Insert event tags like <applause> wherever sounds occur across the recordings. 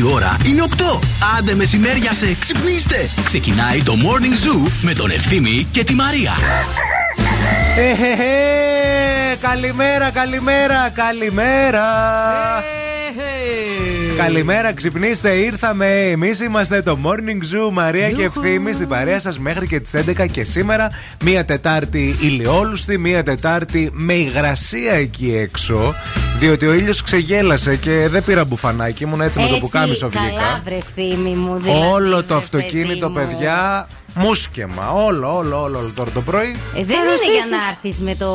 Η ώρα είναι 8. Άντε μεσημέρια σε ξυπνήστε. Ξεκινάει το Morning Zoo με τον Ευθύμη και τη Μαρία. Ε, καλημέρα, καλημέρα, καλημέρα. Καλημέρα, ξυπνήστε, ήρθαμε. Εμείς είμαστε το Morning Zoo, Μαρία και Ευθύμη, στην παρέα σας μέχρι και τις 11 και σήμερα. Μία Τετάρτη ηλιόλουστη, μία Τετάρτη με υγρασία εκεί έξω. Διότι ο ήλιος ξεγέλασε και δεν πήρα μπουφανάκι, ήμουν έτσι, με το πουκάμισο βγήκα. Καλά, βρε ευθύμη μου. Δηλαδή, Όλο το βρε, αυτοκίνητο, παιδί μου. παιδιά, μουσκεμα. Όλο, όλο, όλο, όλο τώρα το πρωί. Ε, δεν είναι για να έρθεις με το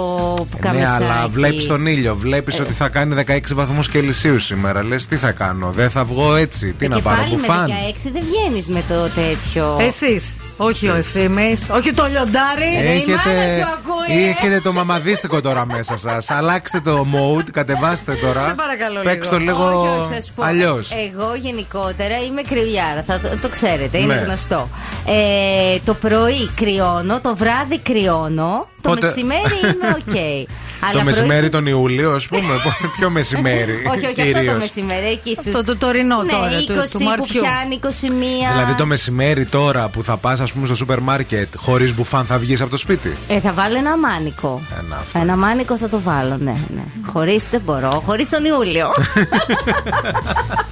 πουκαμισάκι. Ναι, αλλά βλέπεις τον ήλιο. Βλέπεις ότι θα κάνει 16 βαθμούς Κελσίου σήμερα. Λες, τι θα κάνω, δεν θα βγω έτσι. Τι Ε, να και πάρω, πάλι μπουφάν. με 16 δεν βγαίνεις με το τέτοιο. Εσείς. Όχι ο ευθύνη. Όχι το λιοντάρι. Ε, η μάνα Έχετε, σου ακούει, ή ε. έχετε το μαμαδίστικο τώρα μέσα σας. Αλλάξτε το mode, κατεβάστε τώρα. Σε παρακαλώ Παίξτε το λίγο. λίγο Όχι, όχι, θα σου πω. αλλιώς. Εγώ γενικότερα είμαι κρυουλιάρα. Θα το, το ξέρετε, είναι Ναι. γνωστό. Ε, το πρωί κρυώνω, το βράδυ κρυώνω. Το Πότε- μεσημέρι είμαι οκ. Το <laughs> Αλλά μεσημέρι πρωί- τον Ιούλιο, ας πούμε. <laughs> Ποιο μεσημέρι. όχι, όχι, αυτό το κυρίως. μεσημέρι. Εκεί Αυτό στους- το τωρινό ναι, τώρα, του- 20 του που Μαρτιού. πιάνει, 21. Δηλαδή το μεσημέρι τώρα που θα πας, ας πούμε, στο σούπερ μάρκετ χωρίς μπουφάν θα βγεις από το σπίτι; Ε, θα βάλω ένα μάνικο. Ένα αυτό. Ένα μάνικο θα το βάλω, ναι. ναι. Χωρίς δεν μπορώ. Χωρίς τον Ιούλιο. <laughs>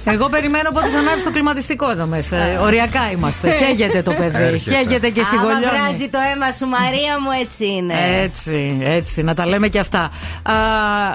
Εγώ περιμένω πότε θα ανάψει το κλιματιστικό εδώ μέσα. Ε, Οριακά είμαστε. <laughs> Καίγεται το παιδί. Έρχεται. Καίγεται και Άμα σιγολιώνει. βράζει το αίμα σου, Μαρία μου, έτσι είναι. Έτσι, έτσι, να τα λέμε και αυτά.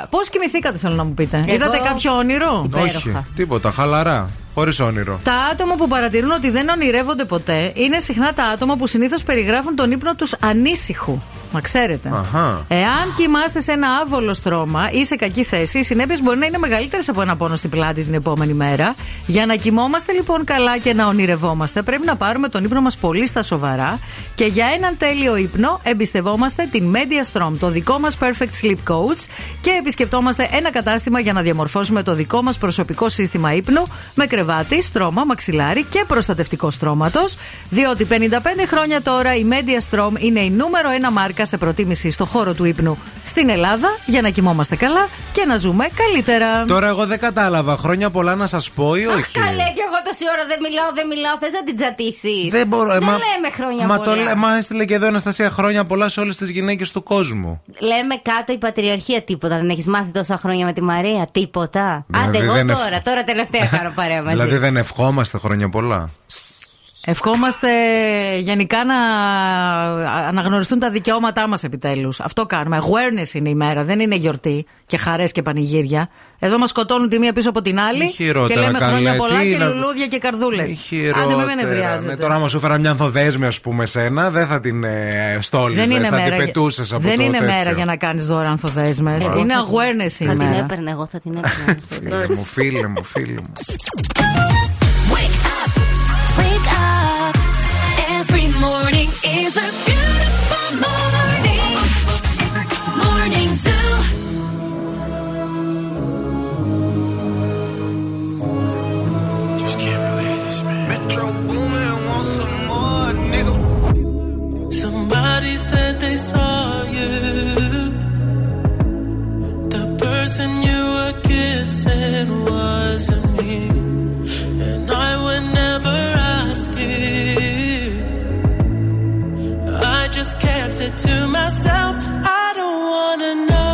Πώς κοιμηθήκατε, θέλω να μου πείτε. Εγώ- Είδατε κάποιο όνειρο; Υπέροχα. Όχι, τίποτα, χαλαρά. Χωρίς όνειρο. Τα άτομα που παρατηρούν ότι δεν ονειρεύονται ποτέ είναι συχνά τα άτομα που συνήθως περιγράφουν τον ύπνο τους ανήσυχου. Μα ξέρετε. Αχα. Εάν κοιμάστε σε ένα άβολο στρώμα ή σε κακή θέση, οι συνέπειες μπορεί να είναι μεγαλύτερες από ένα πόνο στην πλάτη την επόμενη μέρα. Για να κοιμόμαστε λοιπόν καλά και να ονειρευόμαστε, πρέπει να πάρουμε τον ύπνο μας πολύ στα σοβαρά και για έναν τέλειο ύπνο εμπιστευόμαστε την Media Strom, το δικό μας Perfect Sleep Coach και επισκεπτόμαστε ένα κατάστημα για να διαμορφώσουμε το δικό μας προσωπικό σύστημα ύπνου με κρεβάτι, στρώμα, μαξιλάρι και προστατευτικό στρώματος. Διότι 55 χρόνια τώρα η Media Strom είναι η νούμερο ένα μάρκα σε προτίμηση στο χώρο του ύπνου στην Ελλάδα για να κοιμόμαστε καλά και να ζούμε καλύτερα. Τώρα εγώ δεν κατάλαβα. Χρόνια πολλά να σας πω ή Αχ, όχι; καλέ, και εγώ τόση ώρα δεν μιλάω, δεν μιλάω. Θες να την τσατήσεις. Δεν μπορώ. Δεν μα, λέμε χρόνια μα πολλά. Το, λέ- μα έστειλε και εδώ η Αναστασία χρόνια πολλά σε όλες τις γυναίκες του κόσμου. Λέμε κάτω η πατριαρχία τίποτα. Δεν έχεις μάθει τόσα χρόνια με τη Μαρία; Τίποτα. Δηλαδή Άντε, εγώ δεν ευ- τώρα, τώρα τελευταία <laughs> κάνω παρέα μαζί. δηλαδή δεν ευχόμαστε χρόνια πολλά. Ευχόμαστε γενικά να αναγνωριστούν τα δικαιώματά μας επιτέλους. Αυτό κάνουμε. Awareness είναι η μέρα, δεν είναι γιορτή και χαρές και πανηγύρια. Εδώ μας σκοτώνουν τη μία πίσω από την άλλη Μη χειρότερα, και λέμε καλέ, χρόνια τι πολλά και να- λουλούδια και καρδούλες. Μη Άντε, μην με χειρότερα. νευριάζετε. Ναι, τώρα, άμα σου φέρα μια ανθοδέσμη, ας πούμε, σένα, δεν θα την ε, στόλιζες, δεν είναι θα μέρα, την πετούσες από δεν το είναι τέτοιο. μέρα για να κάνεις δώρα ανθοδέσμε. είναι awareness η Θα την μέρα. έπαιρνε, εγώ θα την έπαιρνε. Φίλε μου, φίλε μου, φίλε μου. Wasn't me. And I would never ask you. Just kept it to myself. I don't wanna know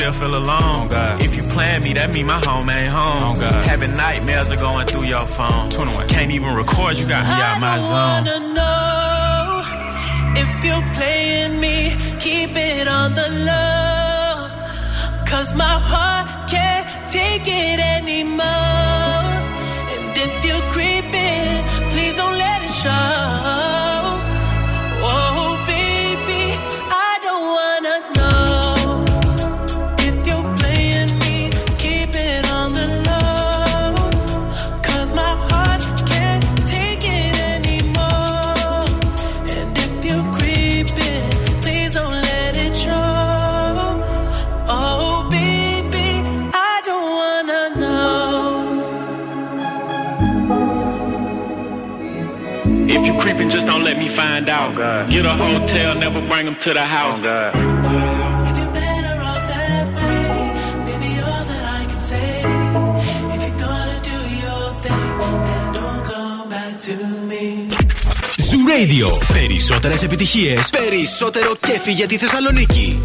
still feel alone. Oh if you plan me, that mean my home ain't home. Oh Having nightmares are going through your phone. 21. Can't even record, you got me I out my zone. I wanna know if you're playing me, keep it on the low. Cause my heart can't take it anymore. Oh, out. Get a hotel, never bring them to the house. Oh, Zoo Radio. Περισσότερες επιτυχίες, περισσότερο κέφι για τη Θεσσαλονίκη.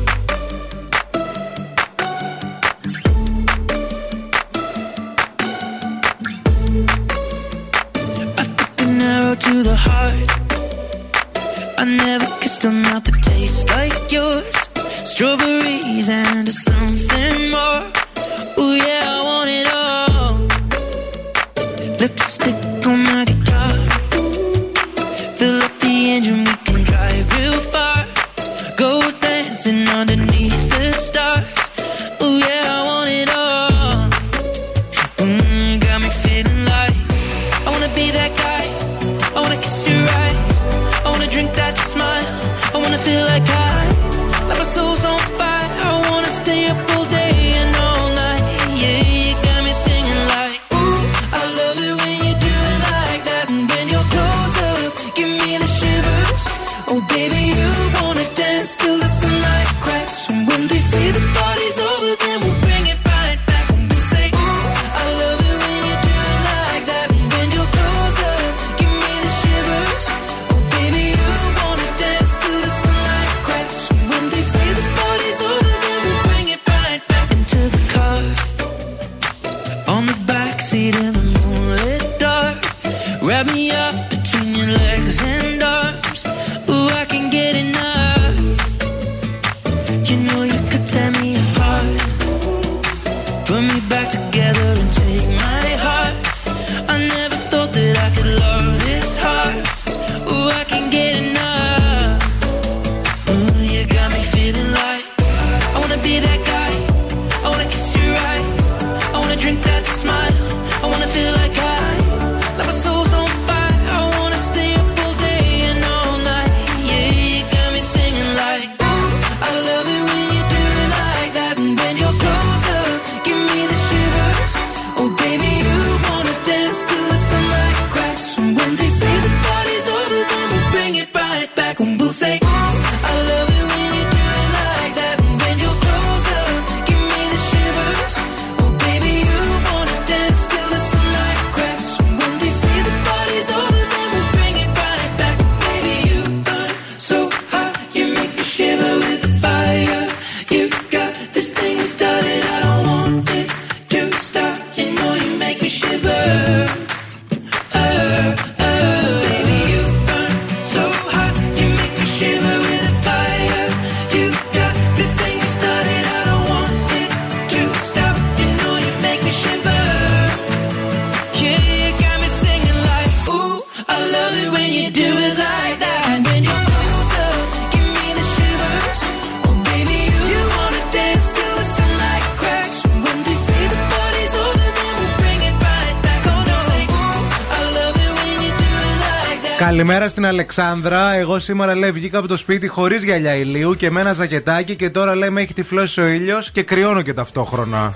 Καλημέρα στην Αλεξάνδρα. Εγώ σήμερα λέει βγήκα από το σπίτι χωρίς γυαλιά ηλίου και με ένα ζακετάκι και τώρα λέει με έχει τυφλώσει ο ήλιος και κρυώνω και ταυτόχρονα.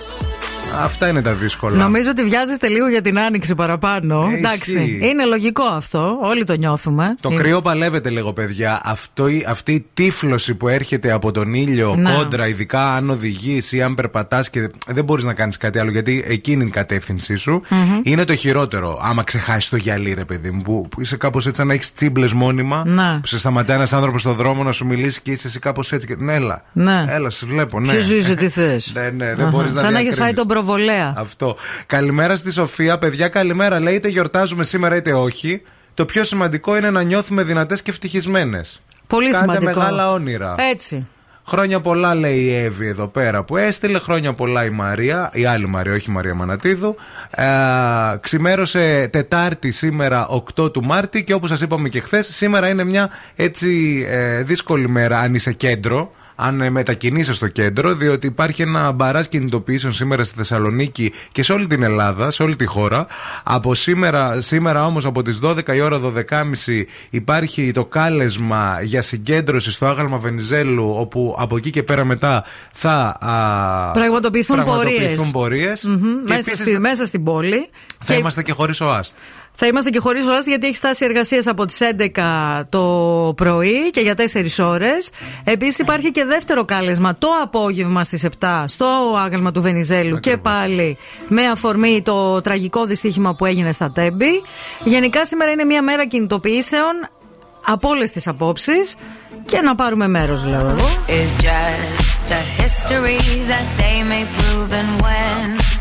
Αυτά είναι τα δύσκολα. Νομίζω ότι βιάζεστε λίγο για την άνοιξη παραπάνω. Ε, Εντάξει. ισχύει. Είναι λογικό αυτό. Όλοι το νιώθουμε. Το Είναι- κρύο παλεύεται λίγο, παιδιά. Αυτό, η- αυτή η τύφλωση που έρχεται από τον ήλιο Ναι. κόντρα, ειδικά αν οδηγείς ή αν περπατάς και δεν μπορείς να κάνεις κάτι άλλο, γιατί εκείνη είναι η κατεύθυνσή σου, είναι το χειρότερο. Άμα ξεχάσεις το γυαλί, ρε παιδί μου, που, που είσαι κάπως έτσι σαν να έχεις τσίμπλες μόνιμα, Ναι. που σε σταματάει ένας άνθρωπος στον δρόμο να σου μιλήσει και είσαι εσύ κάπως έτσι. Και, ναι, έλα. Ναι. Έλα, σε βλέπω, ναι. Ποιος είσαι, τι θες. ναι, ναι, δεν μπορείς να Σαν να έχεις διακρίνεις. φάει τον προβολέα. Αυτό. Καλημέρα στη Σοφία. Παιδιά, καλημέρα. Λέει είτε γιορτάζουμε σήμερα είτε όχι. Το πιο σημαντικό είναι να νιώθουμε δυνατές και ευτυχισμένες. Πολύ Κάντε σημαντικό. μεγάλα όνειρα. Έτσι. Χρόνια πολλά λέει η Εύη εδώ πέρα που έστειλε. Χρόνια πολλά η Μαρία. Η άλλη Μαρία, όχι η Μαρία Μανατίδου. Ε, ξημέρωσε Τετάρτη σήμερα 8 του Μάρτη και όπως σας είπαμε και χθες, σήμερα είναι μια έτσι ε, δύσκολη μέρα αν είσαι κέντρο. Αν ε, μετακινείσαι στο κέντρο, διότι υπάρχει ένα μπαράζ κινητοποιήσεων σήμερα στη Θεσσαλονίκη και σε όλη την Ελλάδα, σε όλη τη χώρα. Από σήμερα, σήμερα όμως από τις 12 η ώρα 12.30 υπάρχει το κάλεσμα για συγκέντρωση στο άγαλμα Βενιζέλου, όπου από εκεί και πέρα μετά θα α, Πραγματοποιηθούν πραγματοποιηθούν πορείες. πορείες. Μμμ, Και μέσα, επίσης στη, μέσα στην πόλη. θα Και είμαστε και χωρίς ΟΑΣΤ. Θα είμαστε και χωρίς ΟΑΣ γιατί έχει στάσει εργασία από τις 11 το πρωί και για 4 ώρες. Επίσης υπάρχει και δεύτερο κάλεσμα το απόγευμα στις 7 στο άγαλμα του Βενιζέλου και πάλι με αφορμή το τραγικό δυστύχημα που έγινε στα Τέμπη. Γενικά σήμερα είναι μια μέρα κινητοποιήσεων από όλες τις απόψεις και να πάρουμε μέρος, λέω εγώ.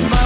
the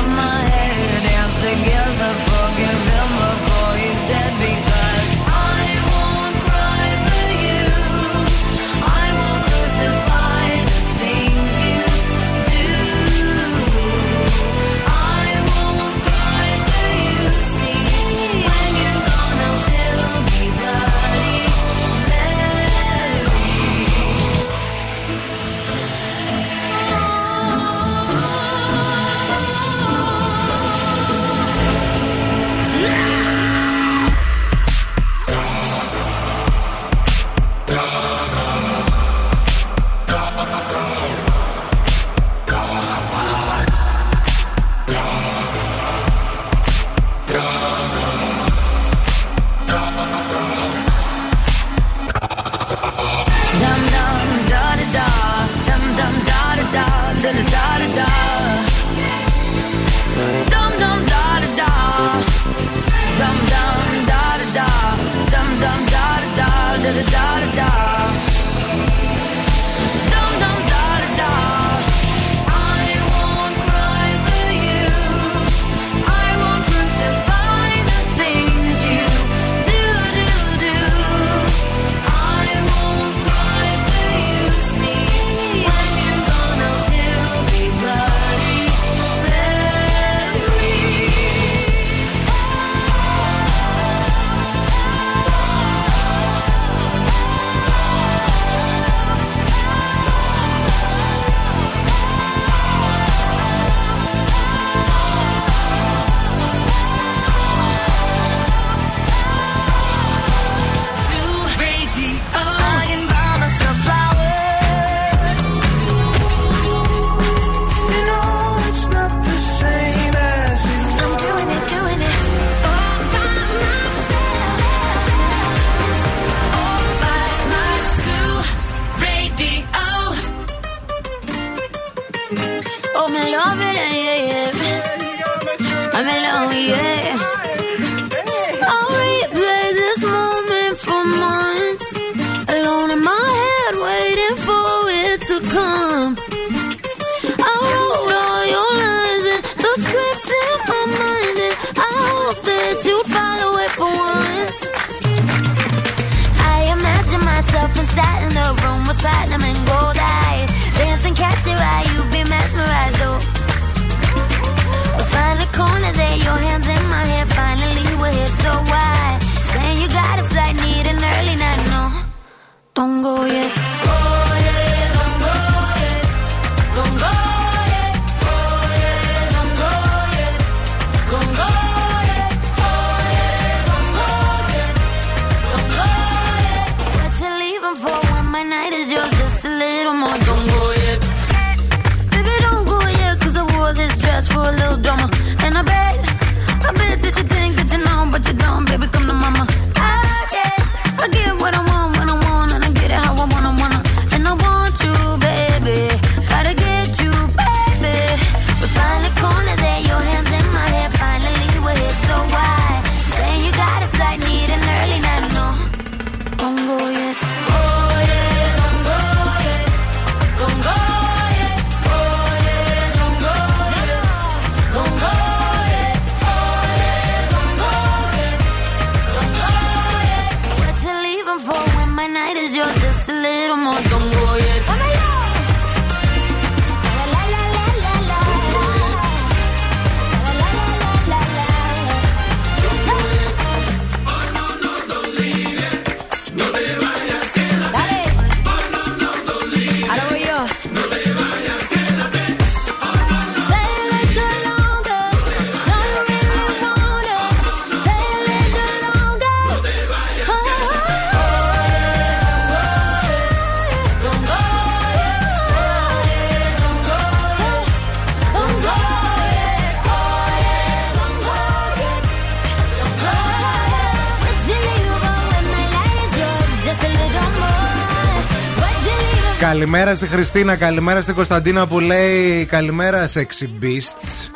Καλημέρα στη Χριστίνα, καλημέρα στην Κωνσταντίνα που λέει Καλημέρα sexy beasts.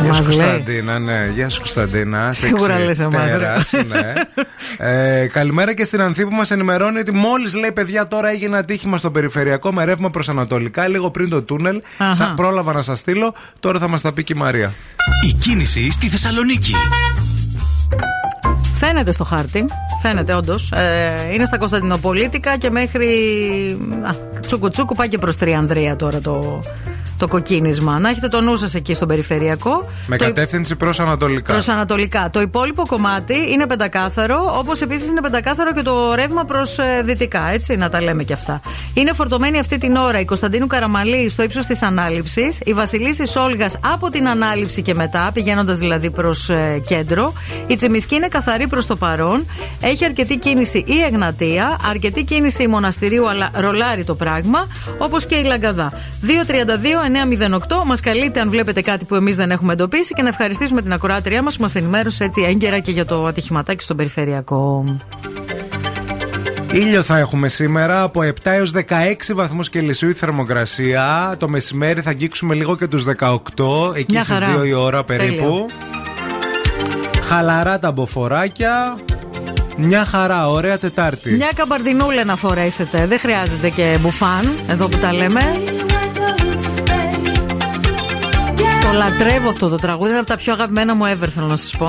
Γεια σου Μας λέει. Κωνσταντίνα, ναι. Γεια σου Κωνσταντίνα. Σίγουρα Sexy λες εμάς, ρε. τέρας, ναι. ε, καλημέρα και στην Ανθή που μας ενημερώνει ότι μόλις λέει παιδιά τώρα έγινε ατύχημα στο περιφερειακό με ρεύμα προς Ανατολικά, λίγο πριν το τούνελ. Αχα. Σα πρόλαβα να σας στείλω. Τώρα θα μας τα πει και η Μαρία. Η κίνηση στη Θεσσαλονίκη. Φαίνεται στο χάρτη. Φαίνεται όντως. Ε, είναι στα Κωνσταντινοπολίτικα και μέχρι. Α, τσούκου τσούκου πάει και προς Τριανδρία τώρα το, το κοκκίνισμα. Να έχετε το νου σας εκεί στον περιφερειακό. Με το κατεύθυνση προς Ανατολικά. Προς Ανατολικά. Το υπόλοιπο κομμάτι είναι πεντακάθαρο, όπως επίσης είναι πεντακάθαρο και το ρεύμα προς δυτικά, έτσι, να τα λέμε και αυτά. Είναι φορτωμένη αυτή την ώρα η Κωνσταντίνου Καραμαλή στο ύψος της ανάληψης, η Βασιλίσης Σόλγα από την ανάληψη και μετά, πηγαίνοντας δηλαδή προς κέντρο. Η Τσιμισκή είναι καθαρή προς το παρόν. Έχει αρκετή κίνηση η Εγνατία, αρκετή κίνηση η Μοναστηρίου, αλλά ρολάρει το πράγμα, όπως και η Λαγκαδά. 232-908 μας καλείτε αν βλέπετε κάτι που εμείς δεν έχουμε εντοπίσει και να ευχαριστήσουμε την ακροάτριά μας που μας ενημέρωσε έτσι έγκαιρα και για το ατυχηματάκι στον περιφερειακό. Ήλιο θα έχουμε σήμερα από 7 έως 16 βαθμούς Κελσίου η θερμοκρασία. Το μεσημέρι θα αγγίξουμε λίγο και τους 18, εκεί Μια στις χαρά. 2 η ώρα περίπου. Τέλειο. Χαλαρά τα μποφοράκια. Μια χαρά, ωραία Τετάρτη. Μια καμπαρδινούλα να φορέσετε. Δεν χρειάζεται και μπουφάν, εδώ που τα λέμε. Το λατρεύω αυτό το τραγούδι. Είναι από τα πιο αγαπημένα μου ever, θέλω να σας πω.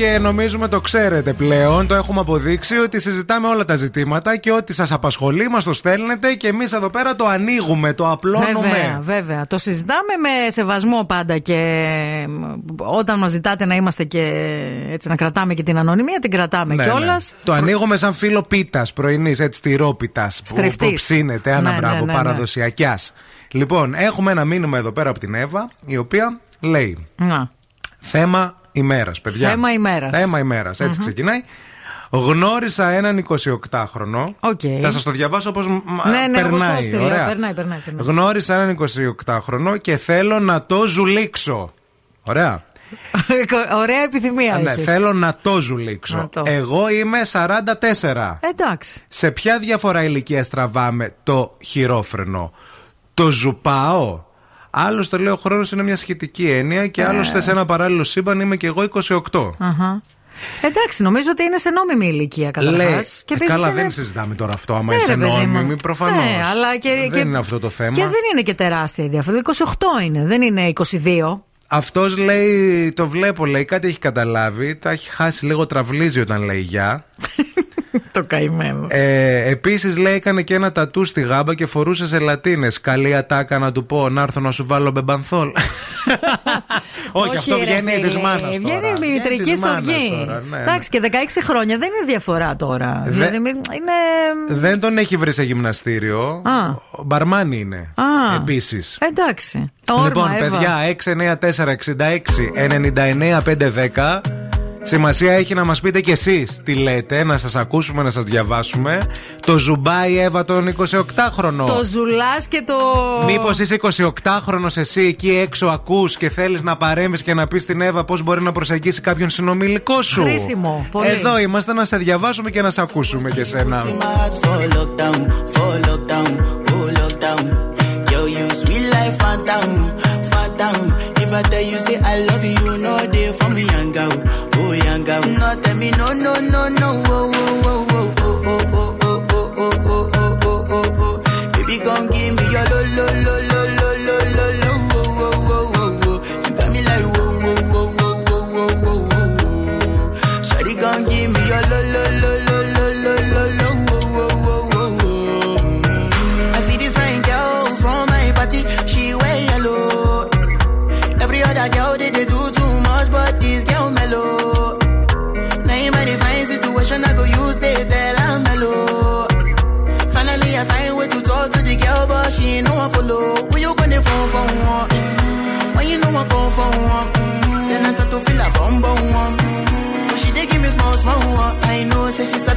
Και νομίζουμε το ξέρετε πλέον, το έχουμε αποδείξει ότι συζητάμε όλα τα ζητήματα και ό,τι σας απασχολεί μας το στέλνετε και εμείς εδώ πέρα το ανοίγουμε, το απλώνουμε. Βέβαια, βέβαια. Το συζητάμε με σεβασμό πάντα και μ, όταν μας ζητάτε να είμαστε και έτσι να κρατάμε και την ανωνυμία, την κρατάμε Ναι, κιόλας. ναι. Το ανοίγουμε σαν φίλο πίτας πρωινής, έτσι τυρόπιτας. Που, Στρεφτής. που ψήνεται, ένα Ναι, μπράβο, ναι, ναι, ναι. παραδοσιακιάς. Λοιπόν, έχουμε ένα μήνυμα εδώ πέρα από την Εύα, η οποία λέει Να. θέμα ημέρας, παιδιά. Θέμα ημέρας. Θέμα ημέρας, έτσι ξεκινάει. Γνώρισα έναν 28χρονο. Οκ. Θα σας το διαβάσω όπως Ναι, ναι, όπως το περνάει. έστειλε. ωραία. Περνάει, περνάει, περνάει. Γνώρισα έναν 28χρονο και θέλω να το ζουλήξω. Ωραία. <laughs> Ωραία επιθυμία ναι, έχεις. θέλω να το ζουλήξω. Να το. Εγώ είμαι 44. Εντάξει. Σε ποια διαφορά ηλικία τραβάμε το χειρόφρενο; Το ζουπάω; Άλλωστε λέω ο χρόνος είναι μια σχετική έννοια Ε. και άλλωστε σε ένα παράλληλο σύμπαν είμαι και εγώ 28. Αχα. Εντάξει, νομίζω ότι είναι σε νόμιμη ηλικία καταρχάς. Λέει, Και ε, επίσης καλά, είναι- δεν συζητάμε τώρα αυτό. Άμα Ναι, είσαι ρε, παιδί μου. νόμιμη, προφανώς. Ναι, αλλά και, δεν και- είναι αυτό το θέμα. Και δεν είναι και τεράστια η διαφορά. 28 είναι, δεν είναι 22. Αυτός λέει, το βλέπω, λέει, κάτι έχει καταλάβει. Τα έχει χάσει λίγο, τραυλίζει όταν λέει γεια. <laughs> <laughs> το καημένο. Ε, Επίσης λέει, έκανε και ένα τατού στη γάμπα και φορούσε σε λατίνες. Καλή ατάκα να του πω να έρθω να σου βάλω μπεμπανθόλ. <laughs> Όχι, αυτό ρε βγαίνει φίλε, της μάνας. Βγαίνει η μητρική στοργή. ναι, Εντάξει, και 16 χρόνια δεν είναι διαφορά τώρα. Δε- Δηλαδή, μην- είναι. Δεν τον έχει βρει σε γυμναστήριο. Α. Ο Μπαρμάνι είναι. Α. Επίσης. Εντάξει. Όρμα, Λοιπόν, Εύα. παιδιά, 694-66-99-510. Σημασία έχει να μας πείτε κι εσείς τι λέτε, να σας ακούσουμε, να σας διαβάσουμε. Το Ζουμπάι Εύα των 28χρονο. Το ζουλάς και το. Μήπως είσαι 28χρονο εσύ εκεί έξω ακούς και θέλεις να παρέμβεις και να πεις στην Εύα πώς μπορεί να προσεγγίσει κάποιον συνομιλικό σου; Χρήσιμο, πολύ. Εδώ είμαστε να σε διαβάσουμε και να σε ακούσουμε και σένα. my heart for lockdown, for lockdown, oh lockdown. Yo, you sweet life, phantom, phantom. If I tell you say I love you, you know they for me, young girl, oh young girl. No, tell me no, no, no, no, feel a bum bum one. But she dey give me small small one. I know, say she's a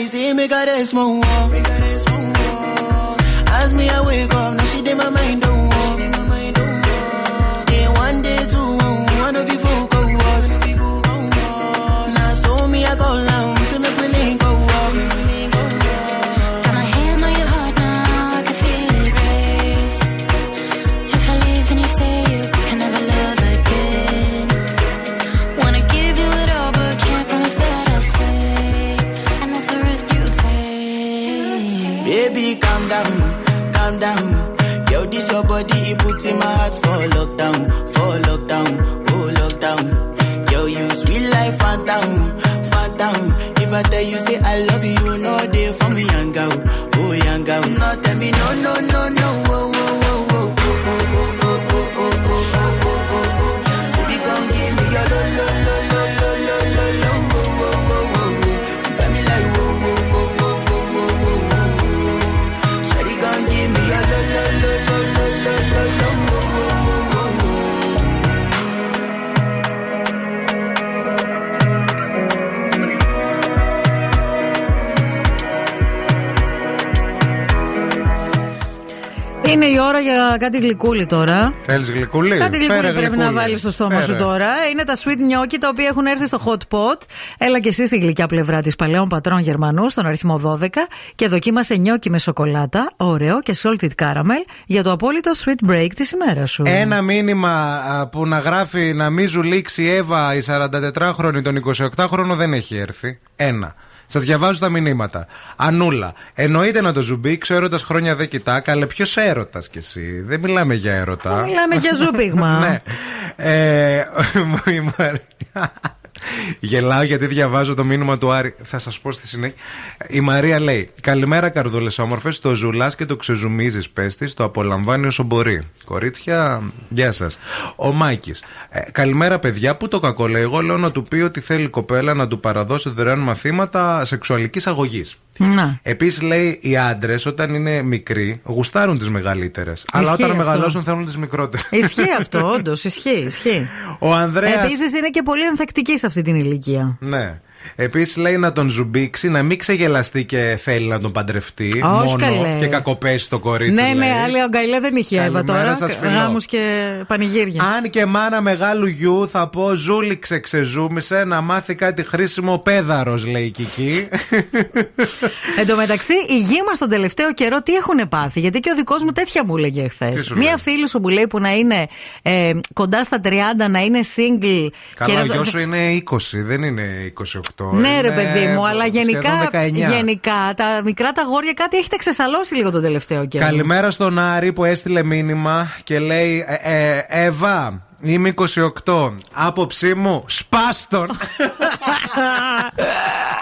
y si me cares, mon See in my heart for lockdown Είναι η ώρα για κάτι γλυκούλι τώρα. Θέλεις γλυκούλι; Κάτι γλυκούλι Φέρε πρέπει να γλυκούλι. βάλεις στο στόμα σου Φέρε. τώρα. Είναι τα sweet gnocchi τα οποία έχουν έρθει στο hot pot. Έλα και εσύ στη γλυκιά πλευρά της Παλαιών Πατρών Γερμανού, στον αριθμό 12, και δοκίμασε νιόκι με σοκολάτα, ωραίο και salted caramel για το απόλυτο sweet break της ημέρας σου. Ένα μήνυμα α, που να γράφει να μην σου λήξει η Εύα η 44χρονη τον 28χρονο δεν έχει έρθει. Ένα. Σας διαβάζω τα μηνύματα. Ανούλα. Εννοείται να το ζουμπίξω, έρωτας χρόνια δεν κοιτά. Καλέ, ποιος έρωτας κι εσύ; Δεν μιλάμε για έρωτα. Μιλάμε για ζούμπιγμα. <laughs> ναι. Ε, <laughs> η Μαρία. Γελάω γιατί διαβάζω το μήνυμα του Άρη. Θα σας πω στη συνέχεια. Η Μαρία λέει: Καλημέρα, καρδούλες όμορφες. Το ζουλάς και το ξεζουμίζεις, πέστη. Το απολαμβάνει όσο μπορεί. Κορίτσια, γεια σας. Ο Μάκης. καλημέρα, παιδιά. Πού το κακό λέει. Εγώ λέω να του πει ότι θέλει η κοπέλα να του παραδώσει δωρεάν μαθήματα σεξουαλικής αγωγής. Να. Επίσης λέει: Οι άντρες όταν είναι μικροί γουστάρουν τις μεγαλύτερες. Αλλά όταν αυτό. μεγαλώσουν θέλουν τις μικρότερες. Ισχύει αυτό, <laughs> όντως. Ισχύει, ισχύει. Ο Ανδρέας Επίσης είναι και πολύ ανθεκτική σε αυτή την ηλικία. Ναι. Επίσης λέει να τον ζουμπήξει, να μην ξεγελαστεί και θέλει να τον παντρευτεί. Όχι, μόνο καλέ. και κακοπέσει το κορίτσι. Ναι, λέει. ναι, άλλη αγκαλιά δεν είχε η Εύα Καλημέρα τώρα. σας, φιλό. Γάμους και πανηγύρια. Αν και μάνα μεγάλου γιου, θα πω ζούληξε, ξεζούμισε να μάθει κάτι χρήσιμο πέδαρος, λέει η Κική. Εν τω μεταξύ, οι γη μας τον τελευταίο καιρό τι έχουν πάθει; Γιατί και ο δικός μου τέτοια μου έλεγε χθες. Τι σου Μία λέει; φίλη σου που λέει που να είναι ε, κοντά στα 30, να είναι single. Καλά, ο να- γιος σου είναι 20, δεν είναι 28. Ναι, ρε είναι παιδί μου, αλλά γενικά, σχεδόν 19. γενικά τα μικρά τα γόρια κάτι έχετε ξεσαλώσει λίγο τον τελευταίο καιρό. Καλημέρα στον Άρη που έστειλε μήνυμα και λέει ε, ε, Εύα, είμαι 28. Άποψή μου, σπάστον. <laughs> <laughs>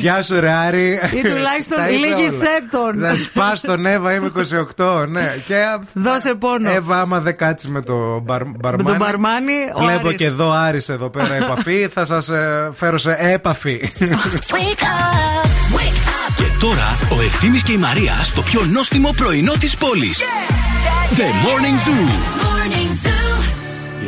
Γεια σου, ρε Άρη. Ή τουλάχιστον Τα είπε λίγησέ όλα. τον. Θα σπάστον, Εύα, είμαι 28. Ναι, και Δώσε πόνο. Εύα, άμα δεν κάτσεις με το μπαρ, μπαρμάνι. τον μπαρμάνι, ο Βλέπω Άρης. και εδώ Άρης εδώ πέρα <laughs> επαφή. θα σας φέρω σε έπαφη. Wake up, wake up. Και τώρα ο Ευθύμης και η Μαρία στο πιο νόστιμο πρωινό της πόλης. The Morning Zoo. Morning Zoo.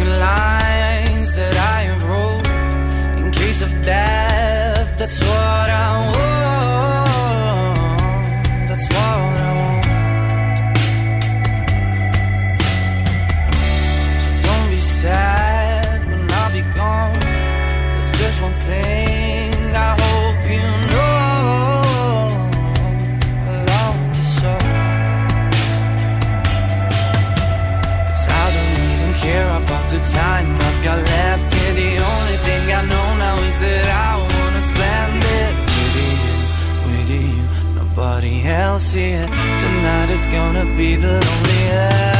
Few lines that I have wrote in case of death. That's what I time I've got left here. The only thing I know now is that I wanna spend it with you, with you. Nobody else here. Tonight is gonna be the loneliest.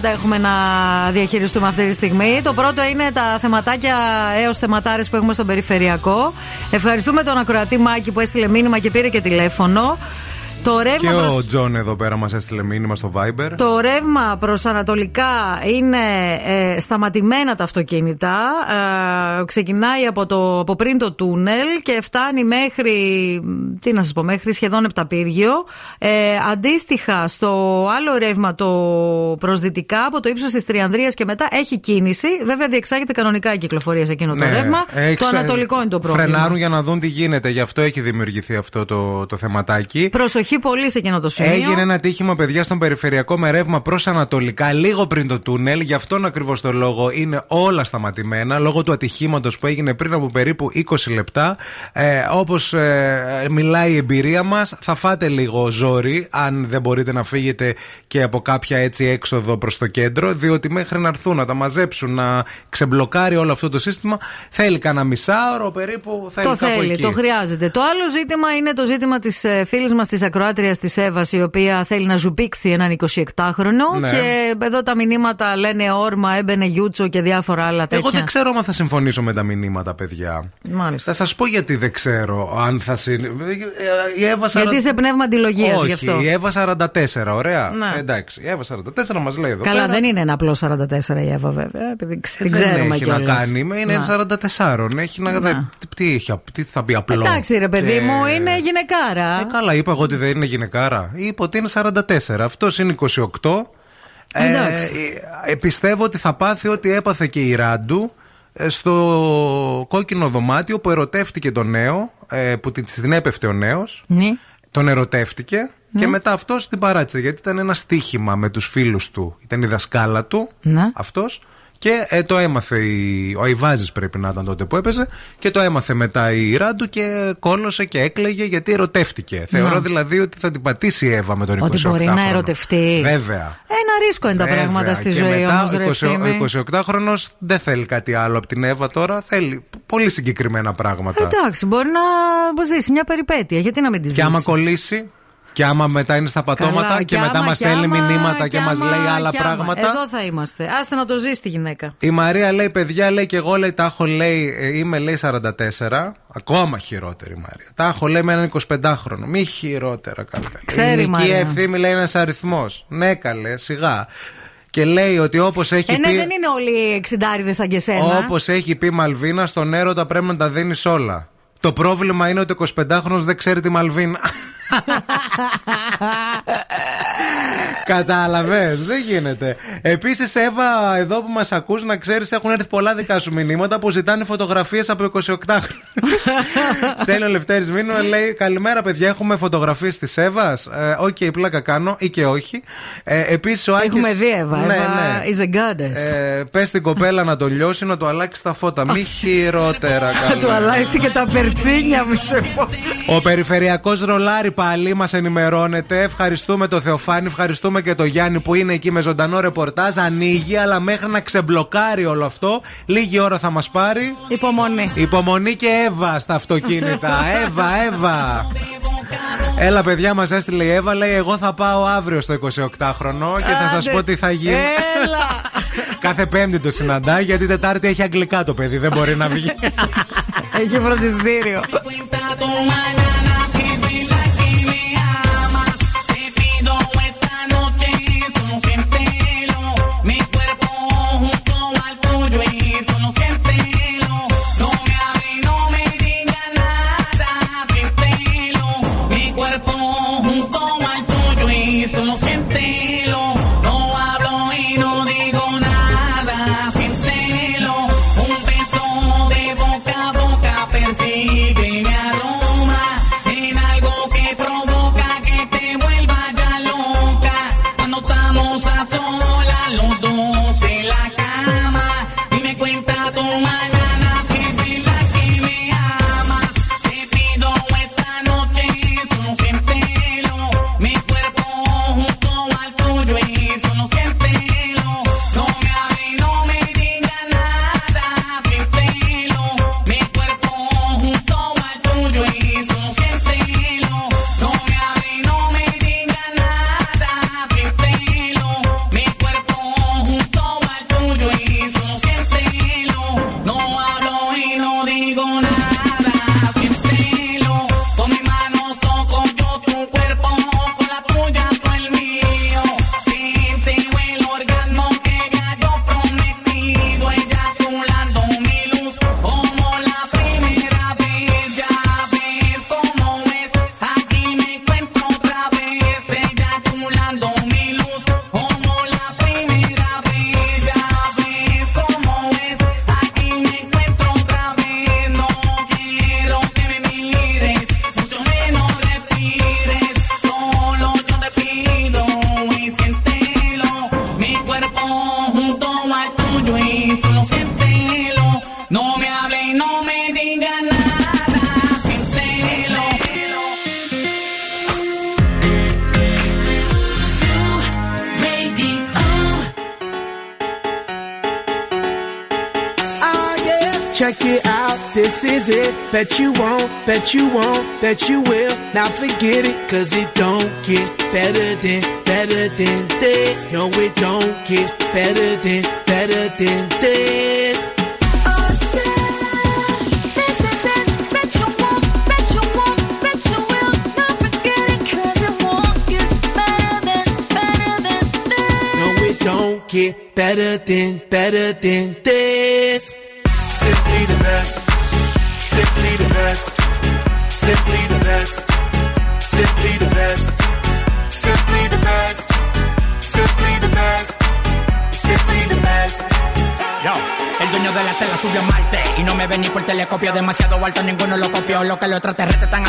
Θέματα έχουμε να διαχειριστούμε αυτή τη στιγμή. Το πρώτο είναι τα θεματάκια έως θεματάρες που έχουμε στον περιφερειακό. Ευχαριστούμε τον ακροατή Μάκη που έστειλε μήνυμα και πήρε και τηλέφωνο. Το ρεύμα Και προς- ο Τζον εδώ πέρα μας έστειλε μήνυμα στο Viber. το ρεύμα προς Ανατολικά είναι ε, σταματημένα τα αυτοκίνητα. Ε, ξεκινάει από, το, από πριν το τούνελ και φτάνει μέχρι. Τι να σας πω, μέχρι σχεδόν Επταπύργιο. Ε, αντίστοιχα, στο άλλο ρεύμα, το προς δυτικά, από το ύψος της Τριανδρίας και μετά, έχει κίνηση. Βέβαια, διεξάγεται κανονικά η κυκλοφορία σε εκείνο το ρεύμα. Ναι, έχεις- Το ανατολικό είναι το πρόβλημα. Φρενάρουν για να δουν τι γίνεται. Γι' αυτό έχει δημιουργηθεί αυτό το, το θεματάκι. Προσοχή πολύ σε εκείνο το σημείο. Έγινε ένα τύχημα, παιδιά, στον περιφερειακό με ρεύμα προς Ανατολικά, λίγο πριν το τούνελ. Γι' αυτόν ακριβώς το λόγο είναι όλα σταματημένα, λόγω του ατυχήματος που έγινε πριν από περίπου 20 λεπτά. Ε, Όπως μιλάει η εμπειρία μας, θα φάτε λίγο ζόρι, αν δεν μπορείτε να φύγετε και από κάποια έτσι έξοδο προς το κέντρο, διότι μέχρι να έρθουν να τα μαζέψουν, να ξεμπλοκάρει όλο αυτό το σύστημα, θέλει κανένα μισάωρο περίπου. Θέλει Το κάπου θέλει, εκεί. το χρειάζεται. Το άλλο ζήτημα είναι το ζήτημα της φίλης μας της ακροάτρια της Εύας, η οποία θέλει να ζουπίξει έναν 26χρονο. Ναι. Και εδώ τα μηνύματα λένε όρμα, έμπαινε γιούτσο και διάφορα άλλα τέτοια. Εγώ δεν ξέρω αν θα συμφωνήσω με τα μηνύματα, παιδιά. Μάλιστα. Θα σας πω γιατί δεν ξέρω αν θα συν... Η Εύα 40... Γιατί είσαι πνεύμα αντιλογίας Όχι, γι' αυτό. η Εύα 44, ωραία. Ναι. Εντάξει, η Εύα 44 μας λέει εδώ. Καλά, πέρα. δεν είναι ένα απλό 44 η Εύα, βέβαια. Επειδή ξ- την Δεν ξέρουμε έχει να κιόλας. κάνει, είναι Να. 44. Έχει να... δεν- Τι, έχει, τι θα πει απλό. Εντάξει, ρε παιδί Και- μου, είναι γυναικάρα. Ε, καλά, είπα εγώ ότι δεν είναι γυναικάρα. Είπα ότι είναι 44. Αυτός είναι 28. Εντάξει. Ε, ε, πιστεύω ότι θα πάθει ό,τι έπαθε και η Ράντου ε, στο κόκκινο δωμάτιο που ερωτεύτηκε τον νέο, ε, που την, την έπεφτε ο νέος Ναι. Τον ερωτεύτηκε και μετά αυτός την παράτησε. Γιατί ήταν ένα στίχημα με τους φίλους του. Ήταν η δασκάλα του Ναι. αυτός Και ε, το έμαθε. Η, ο Αϊβάζης πρέπει να ήταν τότε που έπαιζε. Και το έμαθε μετά η Ράντου και κόλωσε και έκλαιγε γιατί ερωτεύτηκε. Θεωρώ δηλαδή ότι θα την πατήσει η Εύα με τον 28 Ότι μπορεί να ερωτευτεί. Βέβαια. Ένα ρίσκο είναι τα Βέβαια. πράγματα στη και ζωή μετά, όμως, ρε ο ευθύμη. 28χρονο δεν θέλει κάτι άλλο από την Εύα τώρα. Θέλει πολύ συγκεκριμένα πράγματα. Εντάξει, μπορεί να ζήσει μια περιπέτεια. Γιατί να μην τη ζήσει. Και άμα κολλήσει, και άμα μετά είναι στα πατώματα Καλά, και άμα, μετά μας κι στέλνει άμα, μηνύματα και κι μας άμα, λέει άλλα κι άμα. πράγματα. Εδώ θα είμαστε. Άστε να το ζήσει τη γυναίκα. Η Μαρία λέει: Παιδιά, λέει και εγώ λέει, τα έχω λέει, ε, είμαι λέει 44. Ακόμα χειρότερη η Μαρία. Τα έχω λέει με έναν 25χρονο. Μη χειρότερα, καλά. Ξέρει η η ηλικία Μαρία. ευθύμη λέει ένας αριθμός. Ναι, καλέ, σιγά. Και λέει ότι όπως έχει Ε, ναι, πει. δεν είναι όλοι οι εξιντάριδες σαν και σένα. Όπως έχει πει η Μαλβίνα, στον έρωτα πρέπει να τα δίνεις όλα. Το πρόβλημα είναι ότι ο 25χρονος δεν ξέρει τη Μαλβίνα. <laughs> Κατάλαβες, δεν γίνεται. Επίσης, Εύα, εδώ που μας ακούς να ξέρεις, έχουν έρθει πολλά δικά σου μηνύματα που ζητάνε φωτογραφίες από 28 χρόνια. Στέλνει ο Λευτέρης μήνυμα, λέει: Καλημέρα, παιδιά, έχουμε φωτογραφίες της Εύας. Ε, Οκ, πλάκα κάνω ή και όχι. Ε, Επίσης, ο Άκης... Έχουμε δει, Εύα. Ναι, Εύα ναι. is a goddess. Ε, Πες στην κοπέλα να το λιώσει, να το αλλάξει τα φώτα. Μη <laughs> χειρότερα, Θα καλά. του αλλάξει και τα περτσίνια, μη σε πω. Ο περιφερειακός ρολάρι πάλι μας ενημερώνεται. Ευχαριστούμε το Θεοφάνη, ευχαριστούμε και το Γιάννη που είναι εκεί με ζωντανό ρεπορτάζ. Ανοίγει, αλλά μέχρι να ξεμπλοκάρει όλο αυτό, λίγη ώρα θα μας πάρει. Υπομονή. Υπομονή και Εύα στα αυτοκίνητα. <laughs> Εύα, Εύα. Έλα, παιδιά, μας έστειλε η Εύα. Λέει: Εγώ θα πάω αύριο στο 28χρονο και θα σας Άντε. πω τι θα γίνει. Έλα. <laughs> Κάθε Πέμπτη το συναντά, γιατί Τετάρτη έχει αγγλικά το παιδί. Δεν μπορεί να βγει. <laughs> Έχει φροντιστήριο.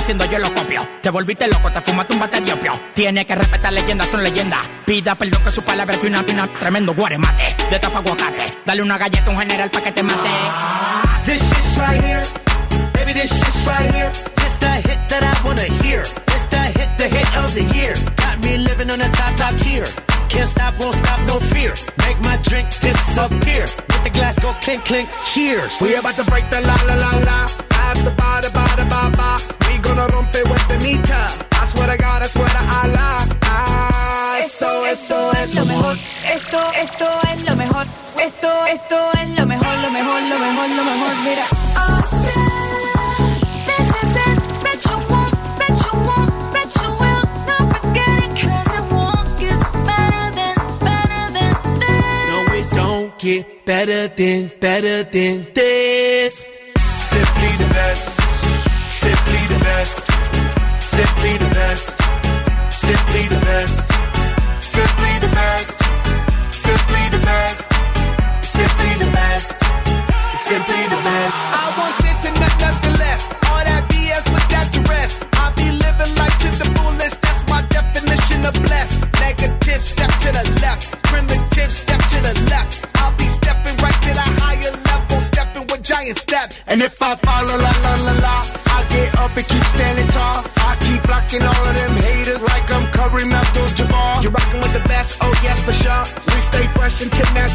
Haciendo, yo lo copio. Te volviste loco, te fumaste un bate de opio. Tiene que respetar leyendas, son leyendas. Pida perdón que su palabra que una pina. Tremendo guaremate, de tapa aguacate. Dale una galleta a un general pa' que te mate. This shit's right here. Baby, this shit's right here. This the hit that I wanna hear. This the hit, the hit of the year. Got me living on a top, top tier. Can't stop, won't stop, no fear. Make my drink disappear. Let the glass go clink, clink, cheers. We about to break the la la la la. After ba da ba da ba ba. We gonna rompe with the nita. I swear to God, I swear to Allah. Ah, Esto, esto es lo mejor. Esto, esto es lo mejor. Esto, esto es lo mejor, lo mejor, lo mejor, lo mejor. Mira. Oh, yeah. This is it. Bet you won't, bet you won't, bet you will. Not forget it, 'cause it won't get better than, better than this. No, it don't get better than, better than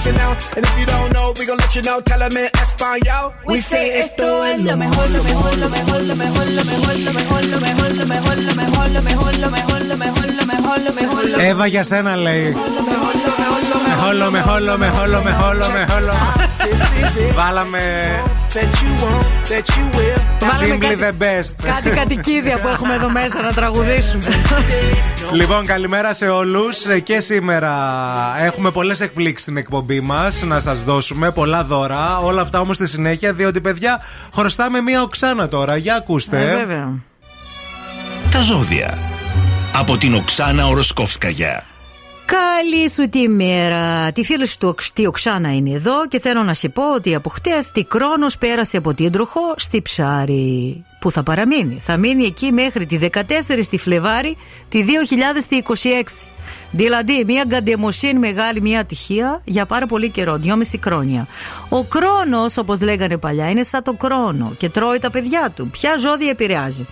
international, and if you don't know, we gon' let you know. Tell them in Espanol. We say esto es lo mejor, lo mejor, lo mejor, lo mejor, lo mejor, lo mejor, lo mejor, lo mejor, lo mejor, lo mejor, lo mejor, lo mejor, lo mejor, lo mejor, lo Εύα για σένα λέει. Μεχόλο, μεχόλο, μεχόλο, μεχόλο, μεχόλο. Βάλαμε. Simply the best. Κάτι κατοικίδια που έχουμε εδώ μέσα να τραγουδήσουμε. Λοιπόν, καλημέρα σε όλους. Και σήμερα έχουμε πολλές εκπλήξεις στην εκπομπή μας να σας δώσουμε. Πολλά δώρα. Όλα αυτά όμως στη συνέχεια, διότι παιδιά χρωστάμε μία οξάνα τώρα. Για ακούστε. Ε, βέβαια. Τα ζώδια. Από την Οξάνα Οροσκόφσκαγια. Καλή σου τη μέρα. Τη φίλη σου του Οξ- τη Οξάνα είναι εδώ και θέλω να σε πω ότι από χτες τη Κρόνος πέρασε από την Τροχό στη Ψάρη. Που θα παραμείνει. Θα μείνει εκεί μέχρι τη 14 τη Φλεβάρη τη 2026. Δηλαδή, μια γκαντεμοσύνη μεγάλη, μια ατυχία για πάρα πολύ καιρό, δυόμιση χρόνια. Ο κρόνος, όπως λέγανε παλιά, είναι σαν το κρόνο και τρώει τα παιδιά του. Ποια ζώδια επηρεάζει.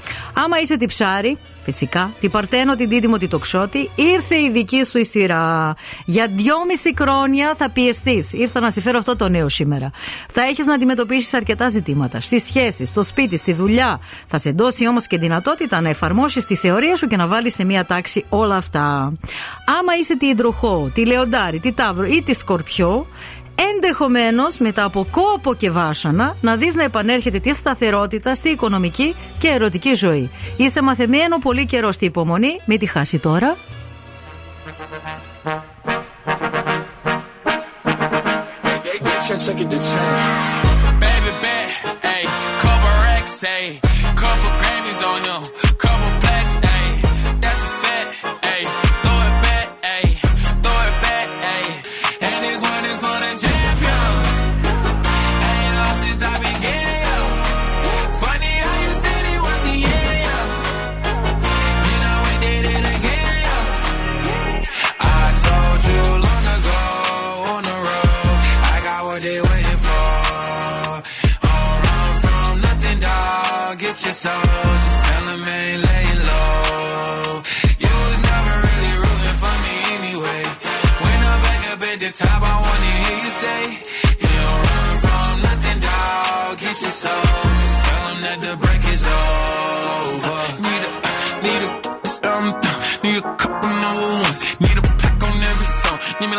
Άμα είσαι τη ψάρι, φυσικά, τη Παρτένο, την Τίτιμο, τη Τοξότη, ήρθε η δική σου η σειρά. Για δυόμιση χρόνια θα πιεστείς. Ήρθα να σε φέρω αυτό το νέο σήμερα. Θα έχεις να αντιμετωπίσεις αρκετά ζητήματα. Στις σχέσεις, στο σπίτι, στη δουλειά. Θα σε δώσει όμως και δυνατότητα να εφαρμόσεις τη θεωρία σου και να βάλεις σε μία τάξη όλα αυτά. Άμα είσαι τη Ιντροχό, τη Λεοντάρη, τη Ταύρο ή τη Σκορπιό, ενδεχομένως μετά από κόπο και βάσανα να δεις να επανέρχεται τη σταθερότητα στη οικονομική και ερωτική ζωή. Είσαι μαθεμένο πολύ καιρό στη υπομονή, μην τη χάσει τώρα. Baby bet, ayy, couple racks, ayy,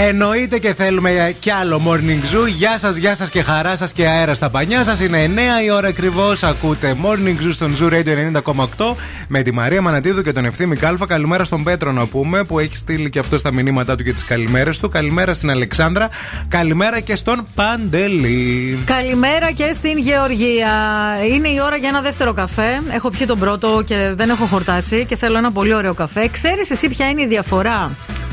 Εννοείται και θέλουμε κι άλλο morning zoo. Γεια σας, γεια σας και χαρά σας και αέρα στα πανιά σας. Είναι 9 η ώρα ακριβώς. Ακούτε morning zoo στον Zoo Radio 90,8 με τη Μαρία Μανατίδου και τον Ευθύμη Κάλφα. Καλημέρα στον Πέτρο να πούμε που έχει στείλει και αυτό στα μηνύματά του και τις καλημέρες του. Καλημέρα στην Αλεξάνδρα. Καλημέρα και στον Παντελή. Καλημέρα και στην Γεωργία. Είναι η ώρα για ένα δεύτερο καφέ. Έχω πιει τον πρώτο και δεν έχω χορτάσει και θέλω ένα πολύ ωραίο καφέ. Ξέρεις εσύ ποια είναι η διαφορά;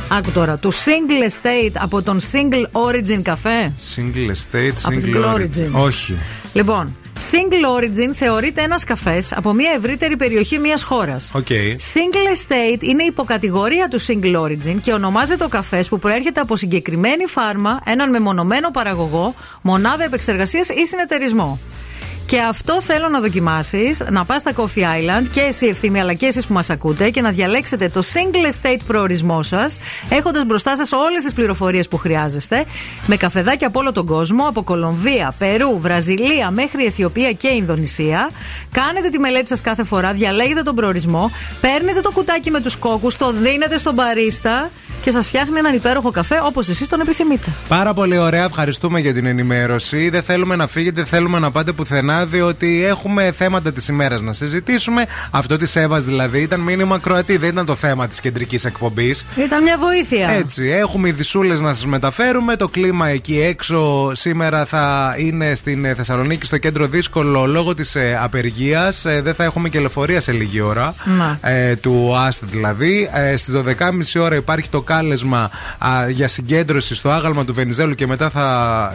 Άκου τώρα, του single estate από τον single origin καφέ; Single estate, Από single single origin. origin. Όχι. Λοιπόν, single origin θεωρείται ένας καφές από μια ευρύτερη περιοχή μιας χώρας. OK. Single estate είναι υποκατηγορία του single origin και ονομάζεται ο καφές που προέρχεται από συγκεκριμένη φάρμα, έναν μεμονωμένο παραγωγό, μονάδα επεξεργασίας ή συνεταιρισμό. Και αυτό θέλω να δοκιμάσεις, να πας στα Coffee Island και εσύ ευθύμη, αλλά και εσείς που μας ακούτε και να διαλέξετε το single estate προορισμό σας, έχοντας μπροστά σας όλες τις πληροφορίες που χρειάζεστε, με καφεδάκια από όλο τον κόσμο, από Κολομβία, Περού, Βραζιλία μέχρι Αιθιοπία και Ινδονησία. Κάνετε τη μελέτη σας κάθε φορά, διαλέγετε τον προορισμό, παίρνετε το κουτάκι με τους κόκκους, το δίνετε στον παρίστα και σας φτιάχνει έναν υπέροχο καφέ όπως εσείς τον επιθυμείτε. Πάρα πολύ ωραία, ευχαριστούμε για την ενημέρωση. Δεν θέλουμε να φύγετε, δεν θέλουμε να πάτε πουθενά, διότι έχουμε θέματα της ημέρας να συζητήσουμε. Αυτό της Εύας δηλαδή ήταν μήνυμα Κροατή, δεν ήταν το θέμα της κεντρικής εκπομπής. Ήταν μια βοήθεια. Έτσι, έχουμε ειδισούλε να σας μεταφέρουμε. Το κλίμα εκεί έξω σήμερα θα είναι στην ε, Θεσσαλονίκη στο κέντρο δύσκολο λόγω της απεργίας. Δεν θα έχουμε και λεωφορεία σε λίγη ώρα. Να. Ε, του ΑΣΤ δηλαδή. Ε, Στις 12.30 ώρα υπάρχει το κάλεσμα α, για συγκέντρωση στο άγαλμα του Βενιζέλου και μετά θα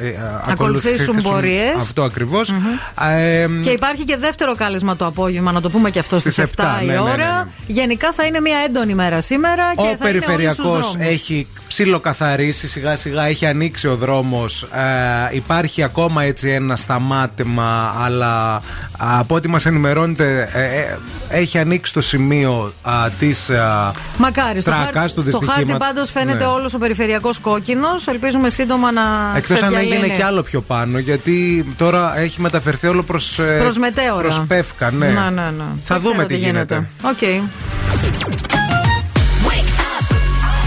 ε, ε, Ακολουθήσουν πορείες. Αυτό ακριβώς. Ε, Και υπάρχει και δεύτερο κάλεσμα το απόγευμα, να το πούμε και αυτό Στις στις 7, 7, η ναι, ναι, ώρα. ναι, ναι. Γενικά θα είναι μια έντονη μέρα σήμερα και Ο θα είναι περιφερειακό όλοι στους δρόμους. έχει ψιλοκαθαρίσει σιγά σιγά, έχει ανοίξει ο δρόμος. υπάρχει ακόμα έτσι ένα σταμάτημα, αλλά α, από ό,τι μας ενημερώνεται, ε, ε, έχει ανοίξει το σημείο της Μακάρι, στο, τρακάς χάρτη, του στο χάρτη δυστυχήματος. Πάντως φαίνεται Ναι. όλος ο περιφερειακός κόκκινος. Ελπίζουμε σύντομα να Εκτός αν ξεδιαλύνει. έγινε κι άλλο πιο πάνω, γιατί τώρα έχει μεταφερθεί όλο προς Προς μετέωρα. προς Πεύκα, ναι. Ναι, ναι, ναι. Θα Δεν δούμε ξέρω τι γίνεται. Οκ.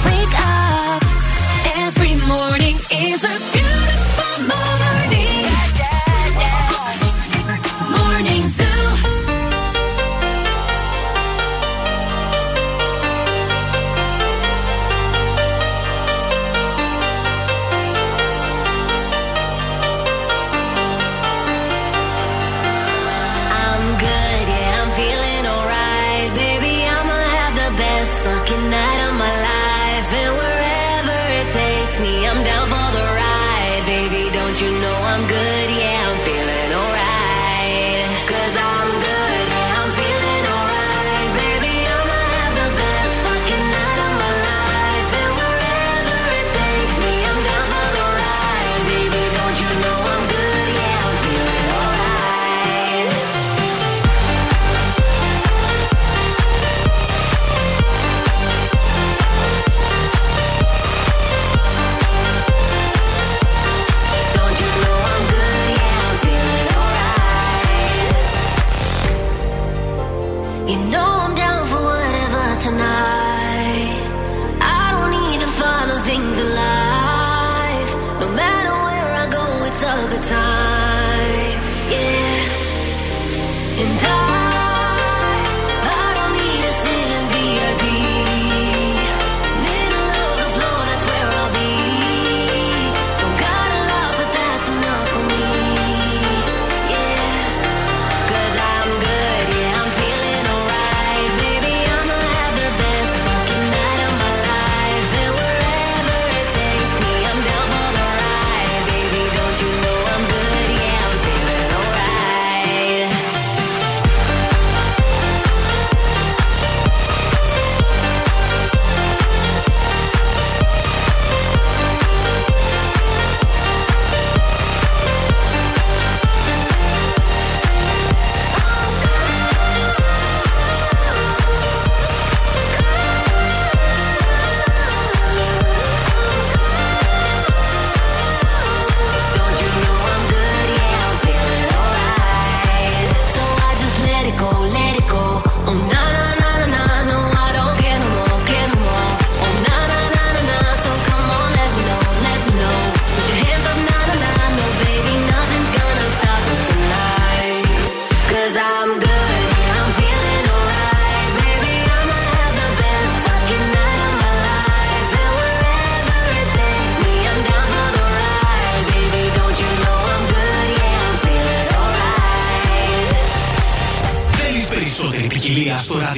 Wake up. Every morning is a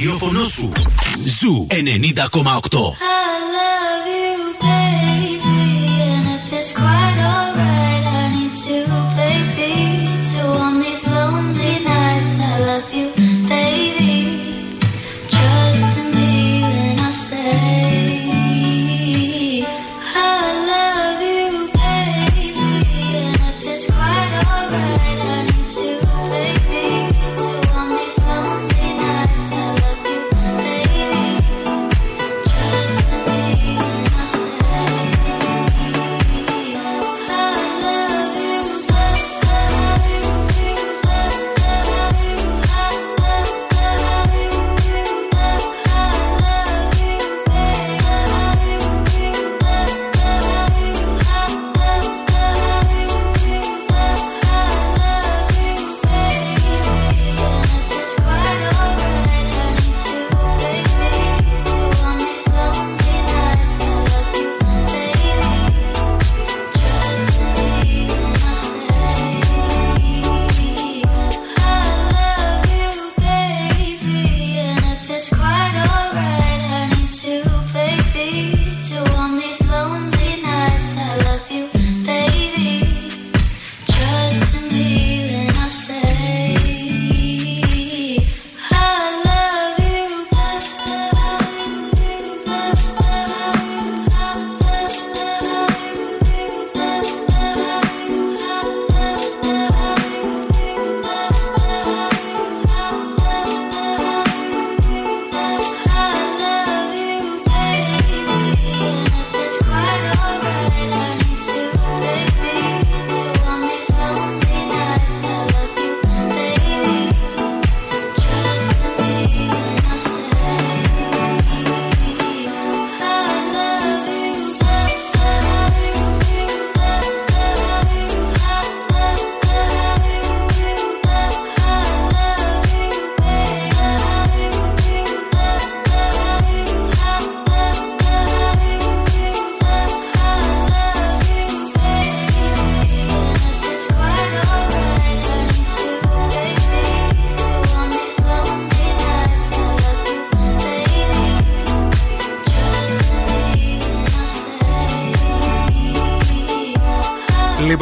ραδιόφωνο σου. Ζου 90,8.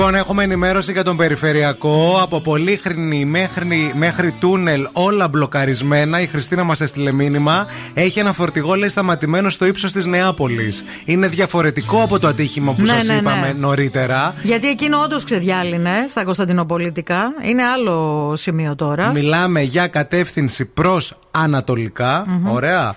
Λοιπόν, έχουμε ενημέρωση για τον περιφερειακό. Από Πολύχρινη μέχρι, μέχρι τούνελ, όλα μπλοκαρισμένα. Η Χριστίνα μας έστειλε μήνυμα. Έχει ένα φορτηγό, λέει, σταματημένο στο ύψος της Νεάπολης. Είναι διαφορετικό από το ατύχημα που ναι, σας ναι, είπαμε ναι. νωρίτερα. Γιατί εκείνο όντως ξεδιάλυνε στα Κωνσταντινοπολιτικά. Είναι άλλο σημείο τώρα. Μιλάμε για κατεύθυνση προς ανατολικα. Ωραία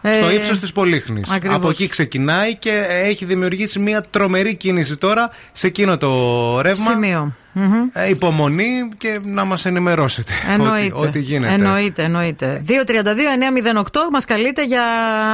στο ε, ύψος της Πολύχνης. Από εκεί ξεκινάει και έχει δημιουργήσει μια τρομερή κίνηση τώρα σε εκείνο το ρεύμα. Σημείο. Ε, υπομονή και να μας ενημερώσετε. Εννοείται. Ό,τι, ό,τι γίνεται. Εννοείται, εννοείται. 232-908 μας καλείτε για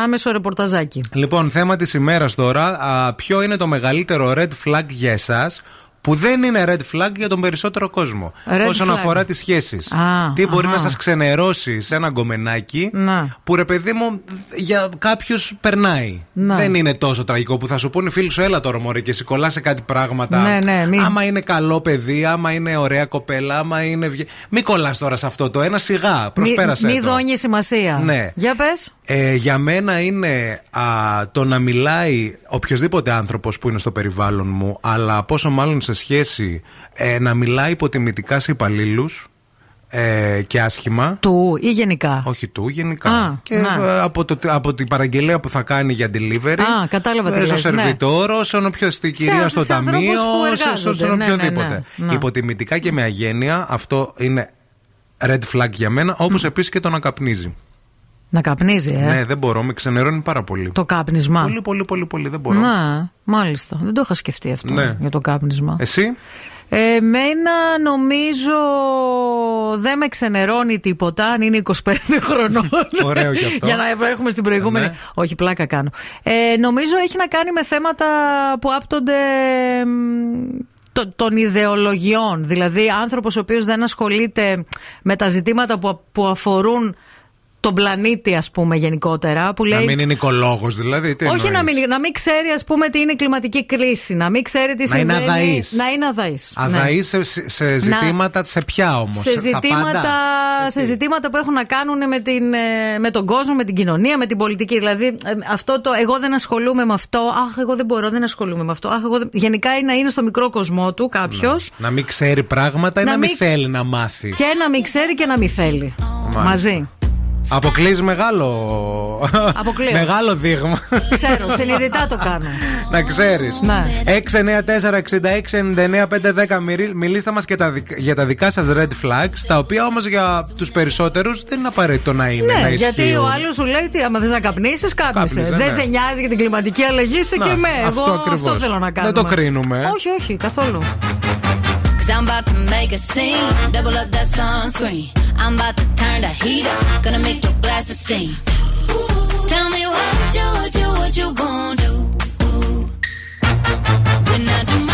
άμεσο ρεπορταζάκι. Λοιπόν, θέμα της ημέρας τώρα. Ποιο είναι το μεγαλύτερο red flag για εσάς; Που δεν είναι red flag για τον περισσότερο κόσμο. Red όσον flag. αφορά τις σχέσεις. Α, Τι μπορεί αχα. να σας ξενερώσει σε ένα γκομενάκι Να. που ρε παιδί μου για κάποιους περνάει. Να. Δεν είναι τόσο τραγικό που θα σου πούνε οι φίλοι σου, έλα τώρα μωρέ και σηκωλά σε κάτι πράγματα. Ναι, ναι, μη- Άμα είναι καλό παιδί, άμα είναι ωραία κοπέλα, άμα είναι. βγε- Μην κολλάς τώρα σε αυτό το ένα σιγά. Προσπέρασε. Μη το. δώνεις σημασία. Ναι. Για πες. Ε, για μένα είναι α, το να μιλάει οποιοδήποτε άνθρωπος που είναι στο περιβάλλον μου, αλλά πόσο μάλλον σε σχέση ε, να μιλάει υποτιμητικά σε υπαλλήλους ε, και άσχημα. Του ή γενικά; Όχι του, γενικά. Α, και να. ε, από, το, από την παραγγελία που θα κάνει για delivery. Α, κατάλαβα τι ε, στο λες, ναι. σερβιτόρο, σε όποιο στη κυρία στο σε ανθρώπους ταμείο, που σε, σε, εργάζονται. στον Ναι, ναι, οποιοδήποτε. ναι, ναι. Υποτιμητικά και με αγένεια, αυτό είναι red flag για μένα, όπως επίσης και το να καπνίζει. Να καπνίζει, ε; Ναι, δεν μπορώ, με ξενερώνει πάρα πολύ. Το κάπνισμα. Πολύ, πολύ, πολύ, πολύ. Δεν μπορώ. Να, μάλιστα. Δεν το είχα σκεφτεί αυτό Ναι. για το κάπνισμα. Εσύ; Εμένα νομίζω δεν με ξενερώνει τίποτα αν είναι 25 <laughs> χρονών. Ωραίο κι αυτό. Για να έχουμε στην προηγούμενη. Ναι. Όχι, πλάκα κάνω. Ε, νομίζω έχει να κάνει με θέματα που άπτονται μ, το- των ιδεολογιών. Δηλαδή, άνθρωπος ο οποίος δεν ασχολείται με τα ζητήματα που, που αφορούν τον πλανήτη, ας πούμε, γενικότερα. Που Να λέει, μην είναι οικολόγος, δηλαδή. Τι όχι εννοείς; να μην, να μην ξέρει, ας πούμε, τι είναι η κλιματική κρίση. Να μην ξέρει τι Να είναι συμβαίνει. αδαής. Να είναι αδαής. Αδαής σε, σε ζητήματα, σε ποια όμως; Σε ζητήματα, σε ζητήματα που έχουν να κάνουν με, την, ε, με τον κόσμο, με την κοινωνία, με την πολιτική. Δηλαδή, ε, αυτό το εγώ δεν ασχολούμαι με αυτό. Αχ, εγώ δεν μπορώ, δεν ασχολούμαι με αυτό. Αχ, εγώ δεν... Γενικά είναι να είναι στο μικρό κοσμό του κάποιος Να μην ξέρει πράγματα ή Να να μην μην- θέλει να μάθει. και να μην ξέρει και να μην θέλει. Μαζί. Αποκλείς μεγάλο. Αποκλείω. μεγάλο δείγμα. Ξέρω, συνειδητά το κάνω. να ξέρεις. Ναι. 694-6699-510. Μιλήστε μας για τα δικά σας red flags, τα οποία όμως για τους περισσότερους δεν είναι απαραίτητο να είναι. να Ναι, ισχύουν. γιατί ο άλλος σου λέει τι, άμα θες να καπνίσεις, κάπνισε. Κάπνισε, Δεν ναι. σε νοιάζει για την κλιματική αλλαγή, είσαι Να, και με. αυτό Εγώ ακριβώς. αυτό θέλω να κάνω. Δεν το κρίνουμε. Όχι, όχι, καθόλου. Cause I'm about to make a scene. Double up that sunscreen. I'm about to turn the heat up. Gonna make your glasses steam. Tell me what you, what you, what you gonna do. When I do my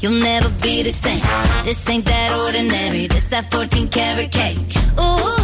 you'll never be the same. This ain't that ordinary. This that 14 karat cake. Ooh,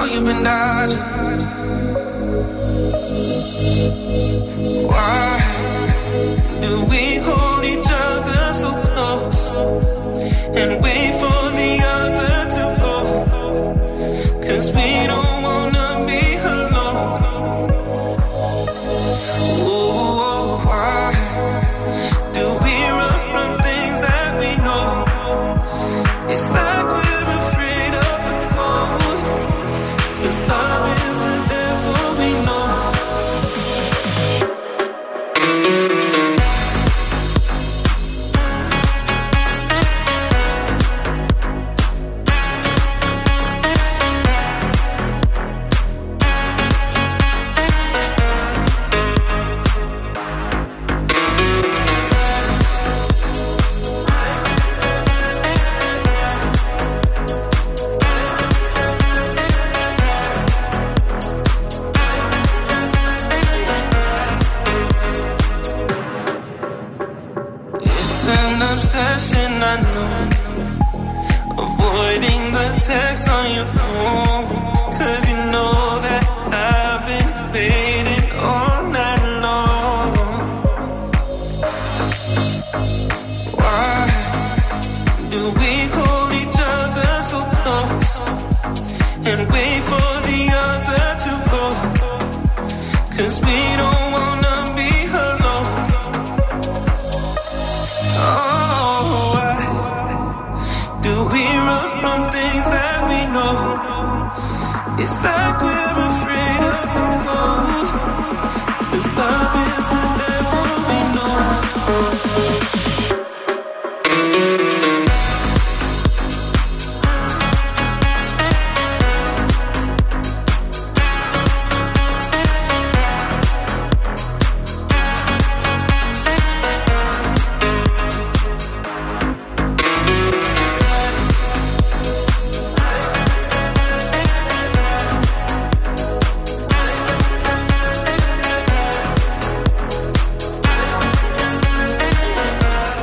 know you've been dodging.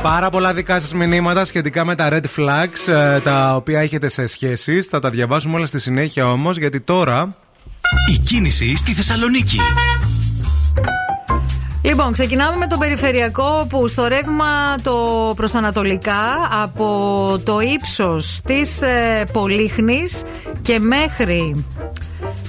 Πάρα πολλά δικά σας μηνύματα σχετικά με τα red flags ε, τα οποία έχετε σε σχέσεις. Θα τα διαβάσουμε όλα στη συνέχεια όμως, γιατί τώρα. Η κίνηση στη Θεσσαλονίκη. Λοιπόν, ξεκινάμε με το περιφερειακό που στο ρεύμα το προσανατολικά από το ύψος της ε, Πολύχνης και μέχρι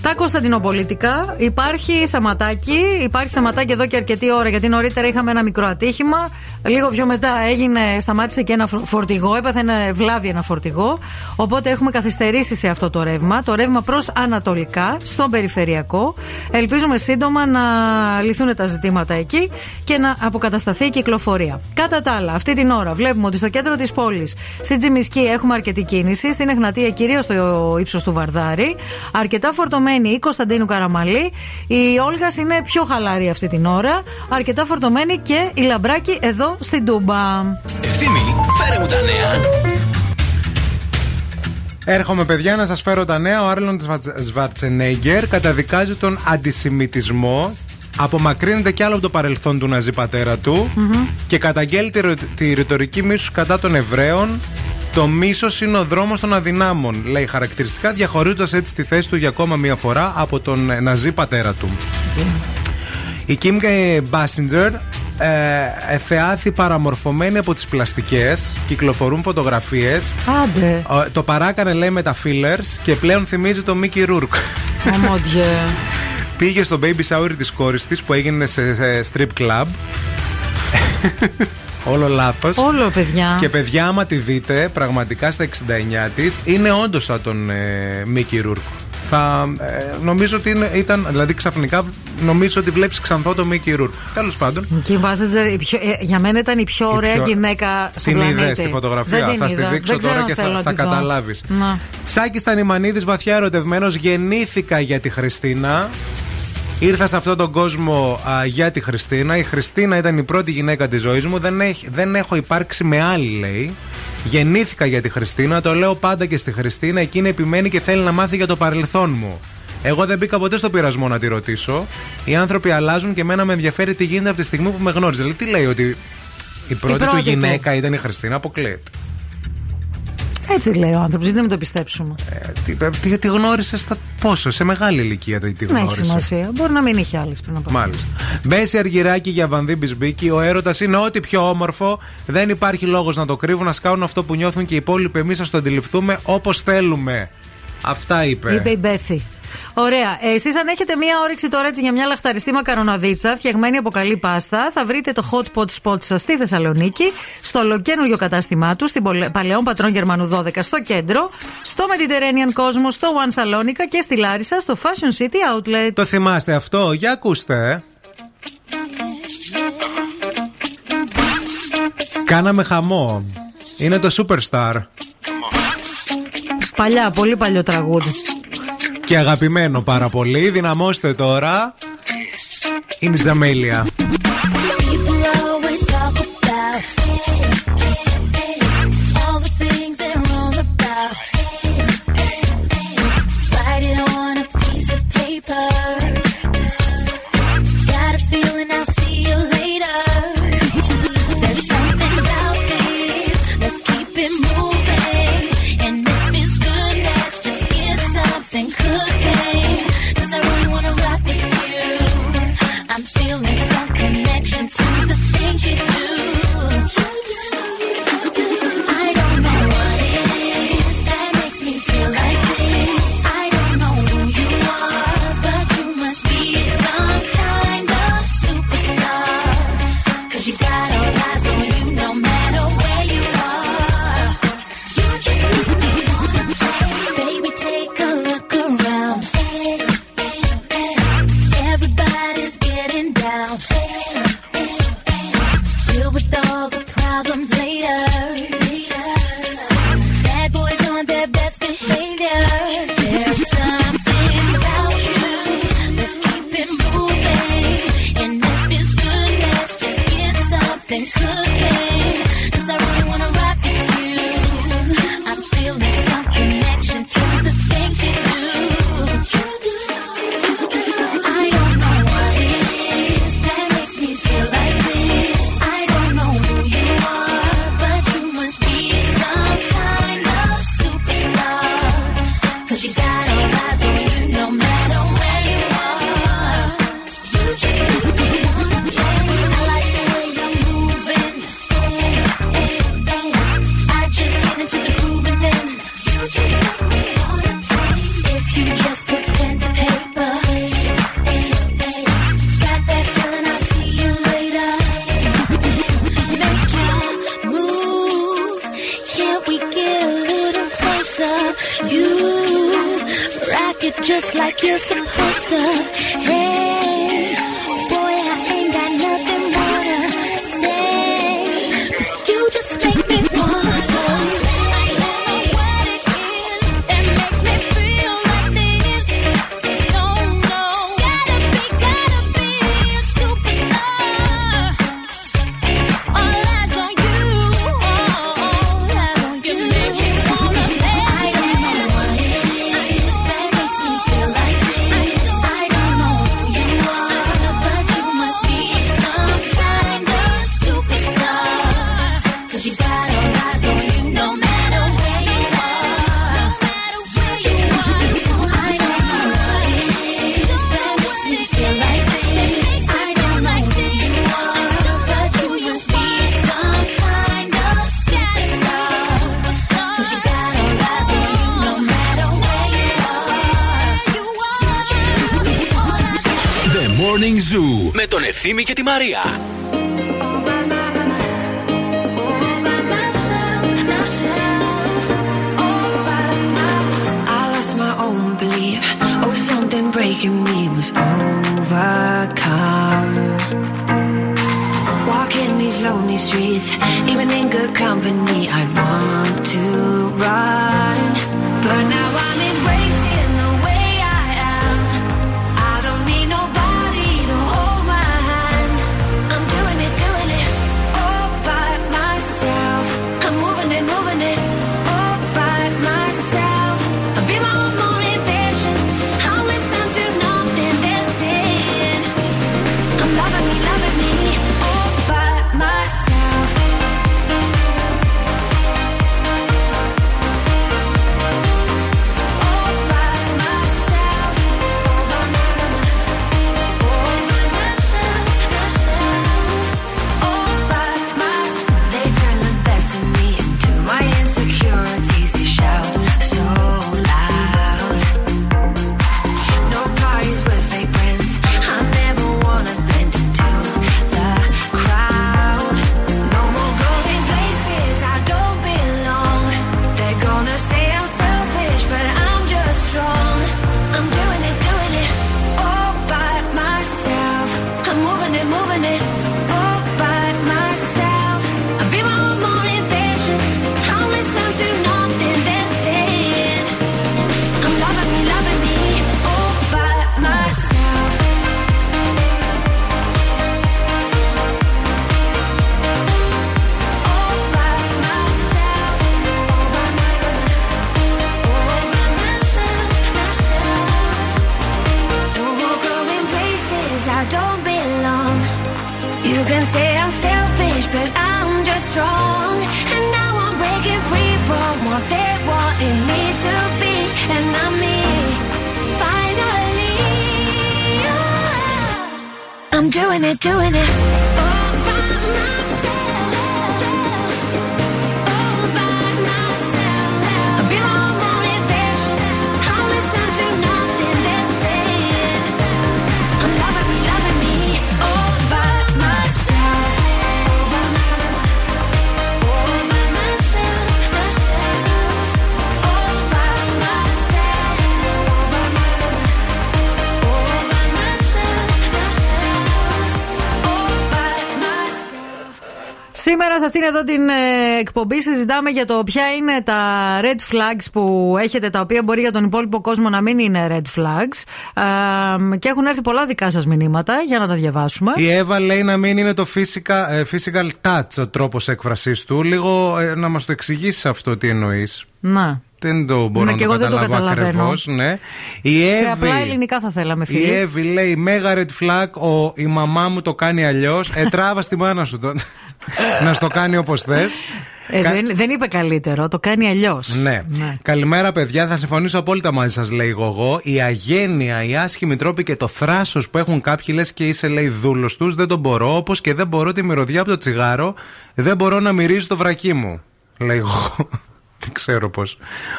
τα Κωνσταντινοπολίτικα υπάρχει θεματάκι. Υπάρχει θεματάκι εδώ και αρκετή ώρα γιατί νωρίτερα είχαμε ένα μικρό ατύχημα. Λίγο πιο μετά έγινε, σταμάτησε και ένα φο- φορτηγό, έπαθε ένα βλάβη ένα φορτηγό. Οπότε έχουμε καθυστερήσει σε αυτό το ρεύμα. Το ρεύμα προς Ανατολικά, στον περιφερειακό. Ελπίζουμε σύντομα να λυθούν τα ζητήματα εκεί και να αποκατασταθεί η κυκλοφορία. Κατά τα άλλα, αυτή την ώρα βλέπουμε ότι στο κέντρο της πόλης, στην Τζιμισκή, έχουμε αρκετή κίνηση. Στην Εγνατία, κυρίως στο ύψος του Βαρδάρη. Αρκετά φορτωμένη η Κωνσταντίνου Καραμαλή. Η Όλγας είναι πιο χαλαρή αυτή την ώρα. Αρκετά φορτωμένη και η Λαμπράκη εδώ στην Τούμπα. Ευθύμη, φέρε μου τα νέα. Έρχομαι, παιδιά, να σας φέρω τα νέα. Ο Άρλον Σβαρτσενέγκερ καταδικάζει τον αντισημιτισμό. Απομακρύνεται κι άλλο από το παρελθόν του ναζί πατέρα του και καταγγέλει τη, ρω- τη ρητορική μίσους κατά των Εβραίων. Το μίσος είναι ο δρόμος των αδυνάμων, λέει χαρακτηριστικά, διαχωρίζοντας έτσι τη θέση του για ακόμα μία φορά από τον ε, ναζί πατέρα του. Η Kim Basinger ε, εφεάθη παραμορφωμένη από τις πλαστικές Κυκλοφορούν φωτογραφίες Άντε. Ε, Το παράκανε λέει με τα fillers Και πλέον θυμίζει το Mickey Rourke Ομόντιε. Πήγε στο baby shower της κόρης της Που έγινε σε, σε strip club Όλο λάθος Όλο, παιδιά. Και παιδιά άμα τη δείτε Πραγματικά στα 69 της Είναι όντως σαν τον ε, Mickey Rourke θα, ε, νομίζω ότι είναι, ήταν, δηλαδή ξαφνικά νομίζω ότι βλέπεις ξανθό το Mickey Rourke. Τέλος πάντων. Kim Basinger, η πιο- ε, για μένα ήταν η πιο ωραία πιο- γυναίκα στον Την πλανήτη. είδε στη φωτογραφία; Δεν την θα στη είδα. δείξω Δεν ξέρω τώρα αν και θέλω θα, να θα τη δω. καταλάβεις. Να. Σάκης Στανιμανίδη, βαθιά ερωτευμένος, γεννήθηκα για τη Χριστίνα. Ήρθα σε αυτόν τον κόσμο α, για τη Χριστίνα. Η Χριστίνα ήταν η πρώτη γυναίκα της ζωής μου. Δεν, έχει, δεν έχω υπάρξει με άλλη, λέει. Γεννήθηκα για τη Χριστίνα. Το λέω πάντα και στη Χριστίνα. Εκείνη επιμένει και θέλει να μάθει για το παρελθόν μου. Εγώ δεν μπήκα ποτέ στο πειρασμό να τη ρωτήσω. Οι άνθρωποι αλλάζουν και εμένα με ενδιαφέρει τι γίνεται από τη στιγμή που με γνώριζε. Δηλαδή, τι λέει, ότι η πρώτη, πρώτη του του. γυναίκα ήταν η Χριστίνα. Αποκλείεται. Έτσι λέει ο άνθρωπος, γιατί να μην το πιστέψουμε; Τι, τι, τι γνώρισε στα πόσο, σε μεγάλη ηλικία τι, τι Δεν έχει γνώρισε. σημασία. Μπορεί να μην είχε άλλες πριν από αυτό. Μάλιστα. Μπέση Αργυράκη για Βανδί Μπισμπίκη. Ο έρωτας είναι ό,τι πιο όμορφο. Δεν υπάρχει λόγος να το κρύβουν, να σκάουν αυτό που νιώθουν και οι υπόλοιποι. Εμείς θα το αντιληφθούμε όπως θέλουμε. Αυτά είπε. Είπε η Μπέθη. Ωραία. Εσείς, αν έχετε μία όρεξη τώρα έτσι για μια λαχταριστή μακαροναδίτσα φτιαγμένη από καλή πάστα, θα βρείτε το hot pot spot σας στη Θεσσαλονίκη, στο ολοκένουργιο κατάστημά τους, στην Πολε- Παλαιόν Πατρών Γερμανού 12 στο κέντρο, στο Mediterranean Κόσμο, στο One Salonica και στη Λάρισα, στο Fashion City Outlet. Το θυμάστε αυτό, για ακούστε. ε. Κάναμε χαμό. Είναι το Superstar. Παλιά, πολύ παλιό τραγούδι. Και αγαπημένο πάρα πολύ. Δυναμώστε τώρα. Είναι η Τζαμέλια. y María. Σήμερα σε αυτήν εδώ την ε, εκπομπή συζητάμε για το ποια είναι τα red flags που έχετε, τα οποία μπορεί για τον υπόλοιπο κόσμο να μην είναι red flags. Και έχουν έρθει πολλά δικά σας μηνύματα για να τα διαβάσουμε. Η Εύα λέει να μην είναι το physical, ε, physical touch ο τρόπος έκφρασής του. Λίγο ε, να μας το εξηγήσεις αυτό τι εννοείς. Να. Δεν το μπορώ ναι, να και εγώ ναι. Σε απλά ελληνικά θα θέλαμε, φίλοι. Η Εύη λέει: Μέγα red flag, ο, η μαμά μου το κάνει αλλιώς. Ετράβα στη μάνα σου να στο κάνει όπως θες. Ε, δεν, είπε καλύτερο, το κάνει αλλιώς. Ναι. ναι. Καλημέρα, παιδιά. Θα συμφωνήσω απόλυτα μαζί σας, λέει εγώ. Η αγένεια, οι άσχημοι τρόποι και το θράσος που έχουν κάποιοι, λες και είσαι, λέει, δούλος τους, δεν τον μπορώ. Όπως και δεν μπορώ τη μυρωδιά από το τσιγάρο, δεν μπορώ να μυρίζω το βρακί μου. Λέει εγώ. Δεν <laughs> ξέρω πώ.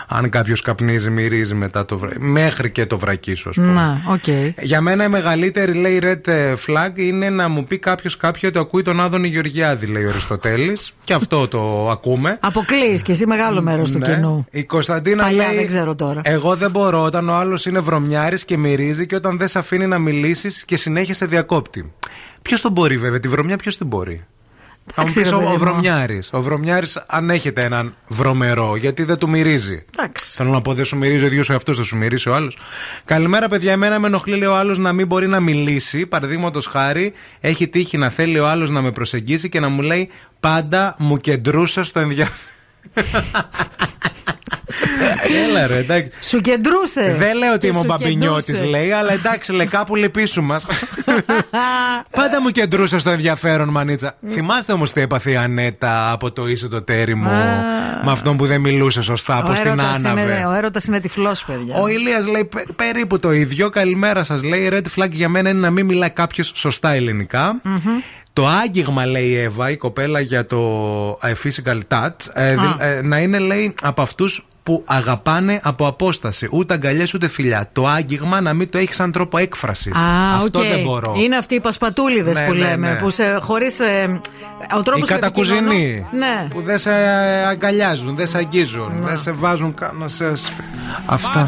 Αν κάποιος καπνίζει, μυρίζει μετά το βρακί. Μέχρι και το βρακί σου, ας πούμε. Να, οκ. Για μένα η μεγαλύτερη λέει red flag είναι να μου πει κάποιος κάποιο ότι ακούει τον Άδωνη Γεωργιάδη, λέει ο Αριστοτέλης. <laughs> και αυτό το ακούμε. Αποκλείς και εσύ μεγάλο μέρος του Ναι. κοινού. Η Κωνσταντίνα Παλιά, λέει. δεν ξέρω τώρα. Εγώ δεν μπορώ όταν ο άλλος είναι βρωμιάρης και μυρίζει και όταν δεν σε αφήνει να μιλήσεις και συνέχεια σε διακόπτη. Ποιος τον μπορεί, βέβαια, τη βρωμιά ποιος την μπορεί; Θα μου Εντάξει, πεις ρε ο, παιδί ο μου. βρωμιάρης. Ο βρωμιάρης αν έχετε έναν βρωμερό, γιατί δεν του μυρίζει. Εντάξει. Θέλω να πω, δεν σου μυρίζει ο ίδιος ο εαυτός, θα σου μυρίσει ο άλλος. Καλημέρα, παιδιά. Εμένα με ενοχλεί, λέει ο άλλος, να μην μπορεί να μιλήσει. Παραδείγματος χάρη, έχει τύχει να θέλει ο άλλος να με προσεγγίσει και να μου λέει πάντα μου κεντρούσες στο ενδιαφέρον. Έλα ρε, εντάξει. Σου κεντρούσε. Δεν λέω ότι Και είμαι ο σου μπαμπινιώτης, κεντρούσε. λέει, αλλά εντάξει, λέει κάπου λυπήσου μας. Πάντα μου κεντρούσε στο ενδιαφέρον, μανίτσα. Θυμάστε όμως τι έπαθε η Ανέτα από το είσαι το τέρι μου, με αυτόν που δεν μιλούσε σωστά, πώ Ο την έρωτας είναι- άναβε. Ο έρωτας είναι τυφλός, παιδιά. Ο Ηλίας λέει πε- περίπου το ίδιο. Καλημέρα σας. Λέει red flag για μένα είναι να μην μιλάει κάποιος σωστά ελληνικά. Το άγγιγμα, λέει η Εύα, η κοπέλα για το ε, physical touch, ε, δη- ε, να είναι, λέει, από αυτούς που αγαπάνε από απόσταση. Ούτε αγκαλιές ούτε φιλιά. Το άγγιγμα να μην το έχει σαν τρόπο έκφρασης. Α, Αυτό οκ. δεν μπορώ. Είναι αυτοί οι πασπατούλιδες Ναι, που ναι, λέμε. ναι. Που σε, χωρίς, ε, ο τρόπος Οι κατακουζινοί Ναι. που δεν σε αγκαλιάζουν, δεν σε αγγίζουν, δεν σε βάζουν κα- να σε. Αυτά.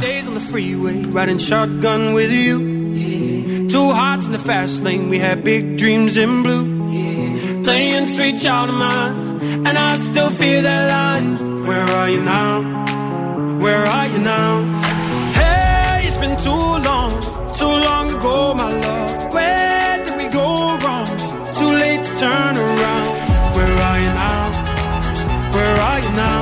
Two hearts in the fast lane, we had big dreams in blue. Playing sweet child of mine, and I still feel that line. Where are you now? Where are you now? Hey, it's been too long, too long ago, my love. Where did we go wrong? Too late to turn around. Where are you now? Where are you now?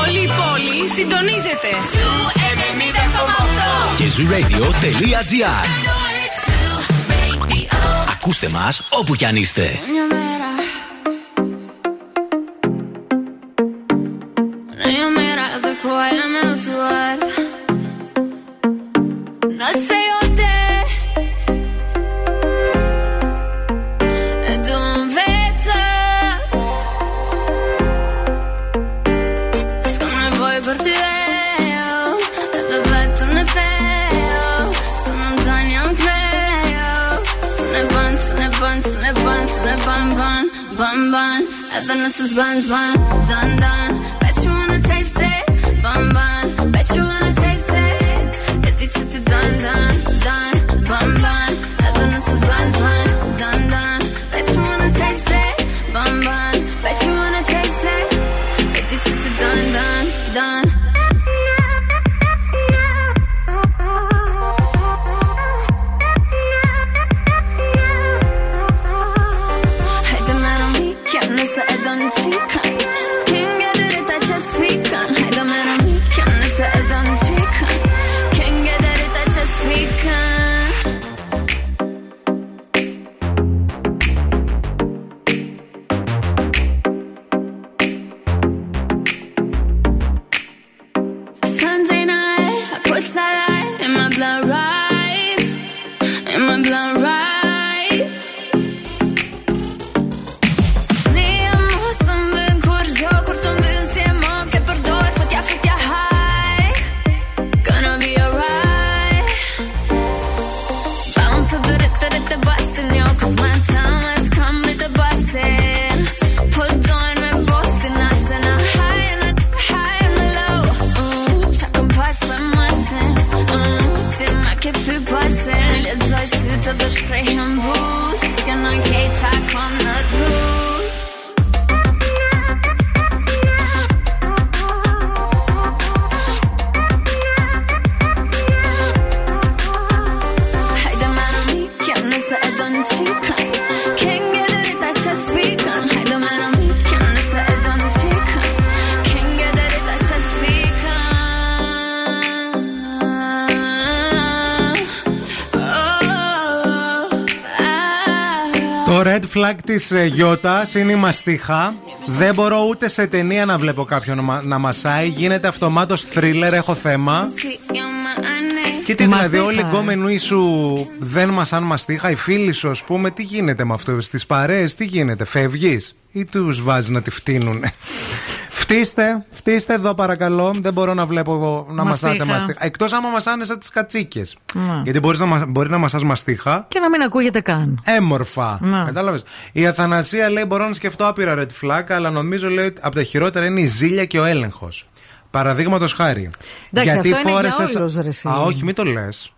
Όλη η πόλη συντονίζεται. Zoo 90,8. Και zooradio.gr Ακούστε μας όπου κι αν είστε. Της Γιώτας είναι η μαστίχα. Δεν μπορώ ούτε σε ταινία να βλέπω κάποιον να μα- να μασάει. Γίνεται αυτομάτως thriller, έχω θέμα. Και τι δηλαδή, όλοι οι γκόμενοι σου δεν μασάν μαστίχα, οι φίλοι σου, ας πούμε, τι γίνεται με αυτό, στις παρέες, τι γίνεται, φεύγεις ή τους βάζεις να τη φτύνουν; <laughs> Φτύστε, φτύστε εδώ παρακαλώ. Δεν μπορώ να βλέπω να Μαστίχα. μασάτε μαστίχα. Εκτός άμα μασάνε σαν τις κατσίκες. Ναι. Γιατί μπορείς να, μα- μπορεί να μασάς μαστίχα. Και να μην ακούγεται καν. Έμορφα. Ναι. Κατάλαβες. Η Αθανασία λέει: Μπορώ να σκεφτώ άπειρα red flag, αλλά νομίζω λέει ότι από τα χειρότερα είναι η ζήλια και ο έλεγχος. Παραδείγματος χάρη. Εντάξει, αυτό είναι για φόρεσες- όλους, ρε, εσύ. Α, όχι, μην το λες.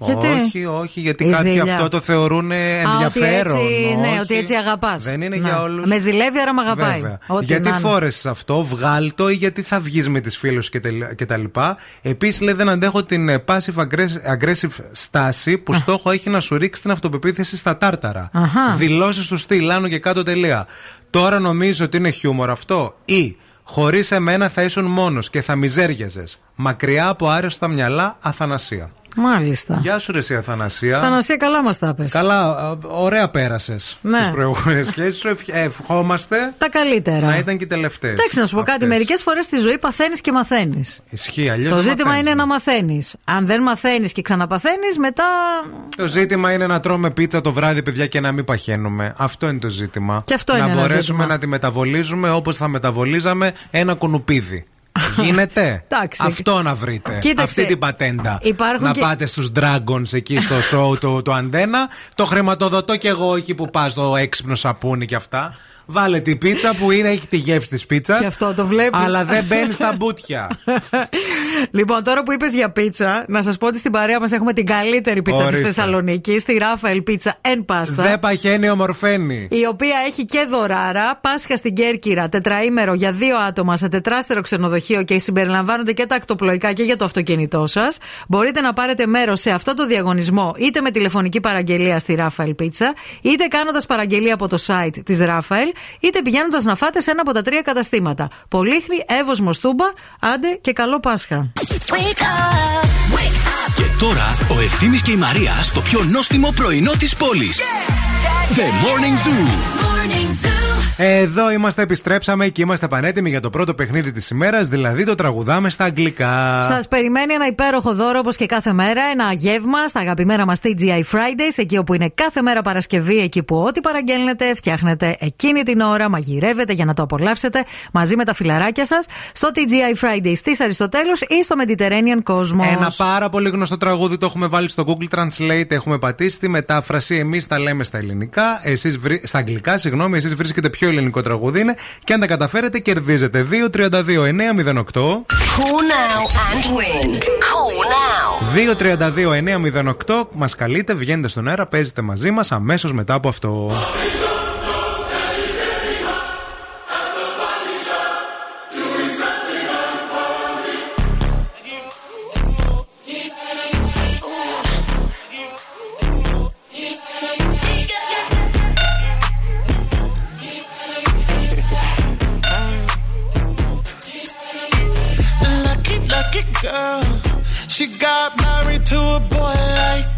Γιατί; Όχι, όχι, γιατί Η κάποιοι ζήλια. αυτό το θεωρούν Α, ενδιαφέρον. Ότι έτσι, ναι, Όχι. ότι έτσι αγαπάς. Δεν είναι για όλους. Με ζηλεύει, άρα με αγαπάει. Βέβαια. Ό,τι γιατί να είναι. φόρεσες αυτό, βγάλ το ή γιατί θα βγεις με τις φίλους και, τελ- και τα λοιπά. Επίσης, λέει, δεν αντέχω την ε, passive aggressive, aggressive στάση που στόχο έχει να σου ρίξει την αυτοπεποίθηση στα τάρταρα. Αχα. Δηλώσεις του στυλ, άνω και κάτω τελεία. Τώρα νομίζω ότι είναι χιούμορ αυτό. Ή χωρίς εμένα θα ήσουν μόνος και θα μιζέριαζες. Μακριά από άρεστα μυαλά, Αθανασία. Μάλιστα. Γεια σου, ρε, εσύ, Αθανασία. Θανασία, καλά μας τα πες. Καλά, ε, ωραία πέρασες Ναι. στις προηγούμενες σχέσεις σου. Ευχ- Ευχόμαστε Τα καλύτερα. να ήταν και οι τελευταίες. Εντάξει, να σου πω κάτι. Μερικές φορές στη ζωή παθαίνεις και μαθαίνεις. Ισχύει, αλλιώς. Το ζήτημα είναι να μαθαίνεις. Αν δεν μαθαίνεις και ξαναπαθαίνεις, μετά. Το ζήτημα είναι να τρώμε πίτσα το βράδυ, παιδιά, και να μην παχαίνουμε. Αυτό είναι το ζήτημα. Και αυτό να είναι ένα μπορέσουμε ζήτημα. να τη μεταβολίζουμε όπως θα μεταβολίζαμε ένα κουνουπίδι. Γίνεται; Εντάξει. Αυτό να βρείτε. Κοίταξε, Αυτή την πατέντα. υπάρχουν να και- πάτε στους Dragons εκεί στο show του, του Αντένα. Το χρηματοδοτώ κι εγώ εκεί που πας στο έξυπνο σαπούνι και αυτά. Βάλε την πίτσα που είναι, έχει τη γεύση της πίτσας. Και αυτό το βλέπεις. Αλλά δεν μπαίνει στα μπουτια. <laughs> Λοιπόν, τώρα που είπες για πίτσα, να σας πω ότι στην παρέα μας έχουμε την καλύτερη πίτσα της Ορίστε. Θεσσαλονίκης, τη Ράφαελ Πίτσα Εν Πάστα. δεν παχαίνει, ομορφαίνει. Η οποία έχει και δωράρα, Πάσχα στην Κέρκυρα, τετραήμερο για δύο άτομα σε τετράστερο ξενοδοχείο και συμπεριλαμβάνονται και τα ακτοπλοϊκά και για το αυτοκίνητό σας. Μπορείτε να πάρετε μέρος σε αυτό το διαγωνισμό είτε με τηλεφωνική παραγγελία στη Ράφαελ Πίτσα, είτε κάνοντας παραγγελία από το site της Ράφαελ, είτε πηγαίνοντας να φάτε σε ένα από τα τρία καταστήματα. Πολύχνη, Εύω Μοστούμπα, άντε και καλό Πάσχα. Και τώρα ο Ευθύμης και η Μαρία στο πιο νόστιμο πρωινό της πόλης. The Morning Zoo. Εδώ είμαστε, επιστρέψαμε και είμαστε πανέτοιμοι για το πρώτο παιχνίδι της ημέρας, δηλαδή το τραγουδάμε στα αγγλικά. Σας περιμένει ένα υπέροχο δώρο όπως και κάθε μέρα. Ένα γεύμα στα αγαπημένα μας TGI Fridays, εκεί όπου είναι κάθε μέρα Παρασκευή, εκεί που ό,τι παραγγέλνετε, φτιάχνετε εκείνη την ώρα, μαγειρεύετε για να το απολαύσετε μαζί με τα φιλαράκια σας στο TGI Fridays της Αριστοτέλους ή στο Mediterranean Cosmos. Ένα πάρα πολύ γνωστό τραγούδι το έχουμε βάλει στο Google Translate, έχουμε πατήσει τη μετάφραση. Εμείς τα λέμε στα ελληνικά, εσείς βρι... στα αγγλικά, συγγνώμη, εσείς βρίσκετε ποιο ελληνικό τραγούδι είναι και αν τα καταφέρετε κερδίζετε. 2-32-908. Call now and win. Call now. 2-32-908. Μας καλείτε, βγαίνετε στον αέρα, παίζετε μαζί μας αμέσως μετά από αυτό.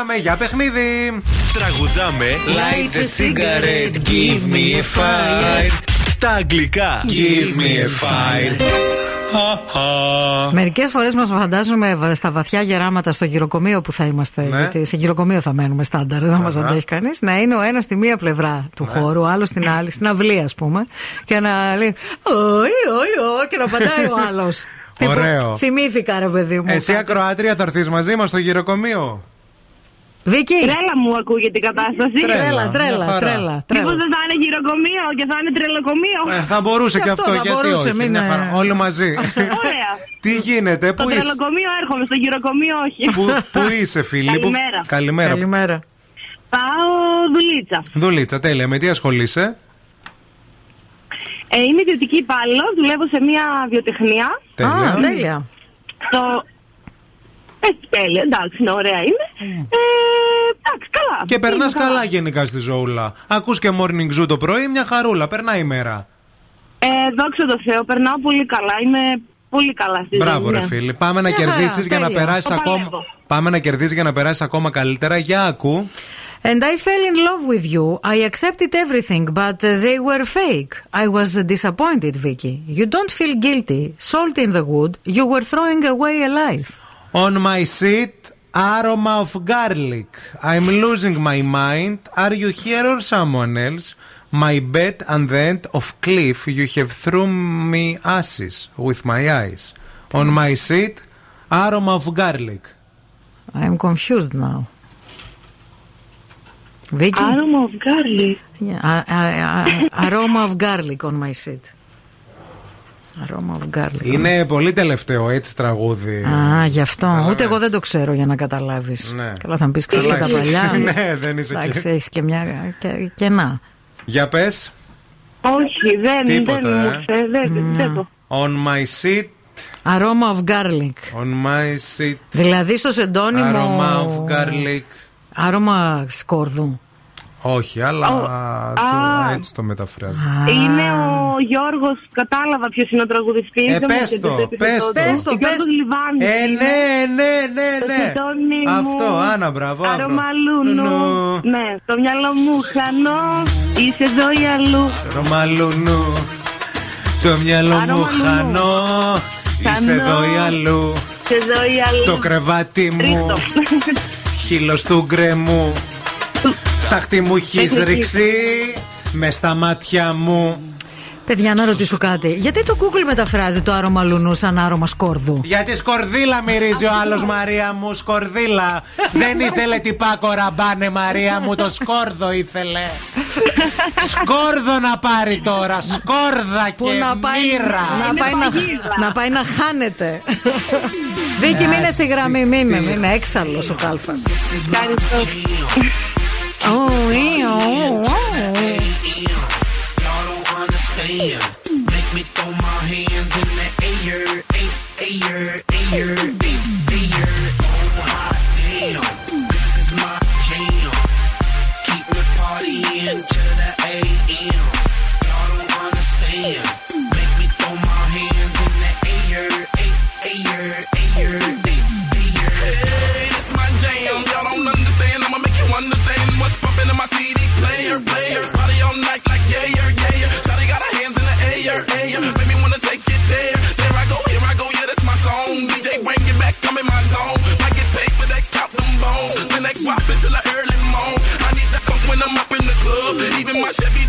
Οι. Φύγαμε για παιχνίδι. Τραγουδάμε Light a cigarette, give me a fire. Στα αγγλικά Give me a fire. Μερικές φορές μας φαντάζομαι βα- στα βαθιά γεράματα στο γυροκομείο που θα είμαστε. Ναι. Γιατί σε γυροκομείο θα μένουμε στάνταρ, δεν μας Αχα. αντέχει κανείς. Να είναι ο ένας στη μία πλευρά του Ναι. χώρου, ο άλλος στην άλλη, στην αυλή, ας πούμε. Και να λέει. Οι, οι, οι, και να πατάει ο άλλος. Ωραίο. Θυμήθηκα, ρε παιδί μου. Εσύ ακροάτρια θα έρθεις μαζί μας στο γυροκομείο. Βίκυ. Τρέλα μου ακούγεται η κατάσταση. Τρέλα, Τρέλα, τρέλα, μια χαρά. τρέλα, τρέλα. Μήπως δεν θα είναι γυροκομείο και θα είναι τρελοκομείο; Ε, θα μπορούσε Και και, αυτό αυτό, θα γιατί μπορούσε, όχι. μην, μια ε, χαρά. Όλοι μαζί. Ωραία. <laughs> Τι γίνεται, Στο πού είσαι, τρελοκομείο έρχομαι, στο γυροκομείο όχι. πού, πού είσαι φίλη, πού- Καλημέρα. Καλημέρα. Καλημέρα. Πάω δουλίτσα. Δουλίτσα, τέλεια. Με τι ασχολείσαι, Ε, είμαι ιδιωτική υπάλληλος, δουλεύω σε μια βιοτεχνία. Τέλεια. Α, τέλεια. Στο... Ε, τέλεια, εντάξει, είναι ωραία είναι. Ε, εντάξει, καλά. Και περνάς Είμαι καλά γενικά στη ζωούλα. Ακούς και morning zoo το πρωί, μια χαρούλα. Περνάει η μέρα. Ε, δόξα τω Θεώ, περνάω πολύ καλά. Είμαι πολύ καλά στη Μπράβο, ζωή. ρε ναι. φίλοι. Πάμε να Μια χαρά, κερδίσεις για να τέλεια. περάσεις Το ακόμα. παλεύω. Πάμε να κερδίσεις για να περάσεις ακόμα καλύτερα. Για ακού. And I fell in love with you. I accepted everything, but uh, they were fake. I was uh, disappointed, Vicky. You don't feel guilty. Salt in the wood. You were throwing away a life. On my seat, aroma of garlic. I'm losing my mind. Are you here or someone else? My bed and the end of cliff. You have thrown me ashes with my eyes. On my seat, aroma of garlic. I'm confused now. Vicky? Aroma of garlic. Yeah, I- I- I- aroma of garlic on my seat. Aroma of garlic. Είναι πολύ τελευταίο έτσι τραγούδι. Α, γι' αυτό. Ούτε εγώ δεν το ξέρω για να καταλάβεις. Ναι. Καλά, θα μου πεις ξέρεις και Καλά, τα εσύ. παλιά. <laughs> Ναι, δεν είσαι Εντάξει, εκεί. έχεις και μια. Και, και να. Για πες. Όχι, δεν, Τίποτα, δεν μου ε. ήρθε. Δεν, δεν το. On my seat. Aroma of garlic. On my seat. Δηλαδή στο σεντόνι μου. Aroma of garlic. Άρωμα σκόρδου. Όχι, αλλά το- α. έτσι το μεταφράζω. Είναι ο Γιώργος, κατάλαβα ποιος είναι ο τραγουδιστής. Ε, πες το, πες το. Πες το, πες. Ε, ναι, ναι, ναι, ναι. Αυτό, Άννα, μπράβο. αύριο. Αρωμαλούνου. Ναι, στο μυαλό μου χανώ. Είσαι εδώ ή αλλού. Ρωμαλουνού. Το μυαλό μου Αρωμαλουνού. χανώ. Είσαι Χανώ. εδώ ή αλλού. Είσαι εδώ ή αλλού. Το κρεβάτι μου. Τρίτο. Χείλος του γκρεμού. Στάχτη μου έχεις Έχει ρίξει. Με στα μάτια μου. Παιδιά, να ρωτήσω κάτι. Γιατί το Google μεταφράζει το άρωμα λουνού σαν άρωμα σκόρδου; Γιατί σκορδίλα μυρίζει ο άλλος Μαρία μου, σκορδίλα. Δεν ήθελε τυπάκο ραμπάνε Μαρία μου, το σκόρδο ήθελε. Σκόρδο να πάρει τώρα, σκόρδα Που και να πάει, μοίρα. να, πάει να, να πάει να χάνεται. <laughs> Βίκυ, μείνε στη γραμμή, μείνε, μείνε έξαλλος ο κάλφας. Oh, yeah Y'all don't understand. Make me throw my hands in the air, air, air, air. my shit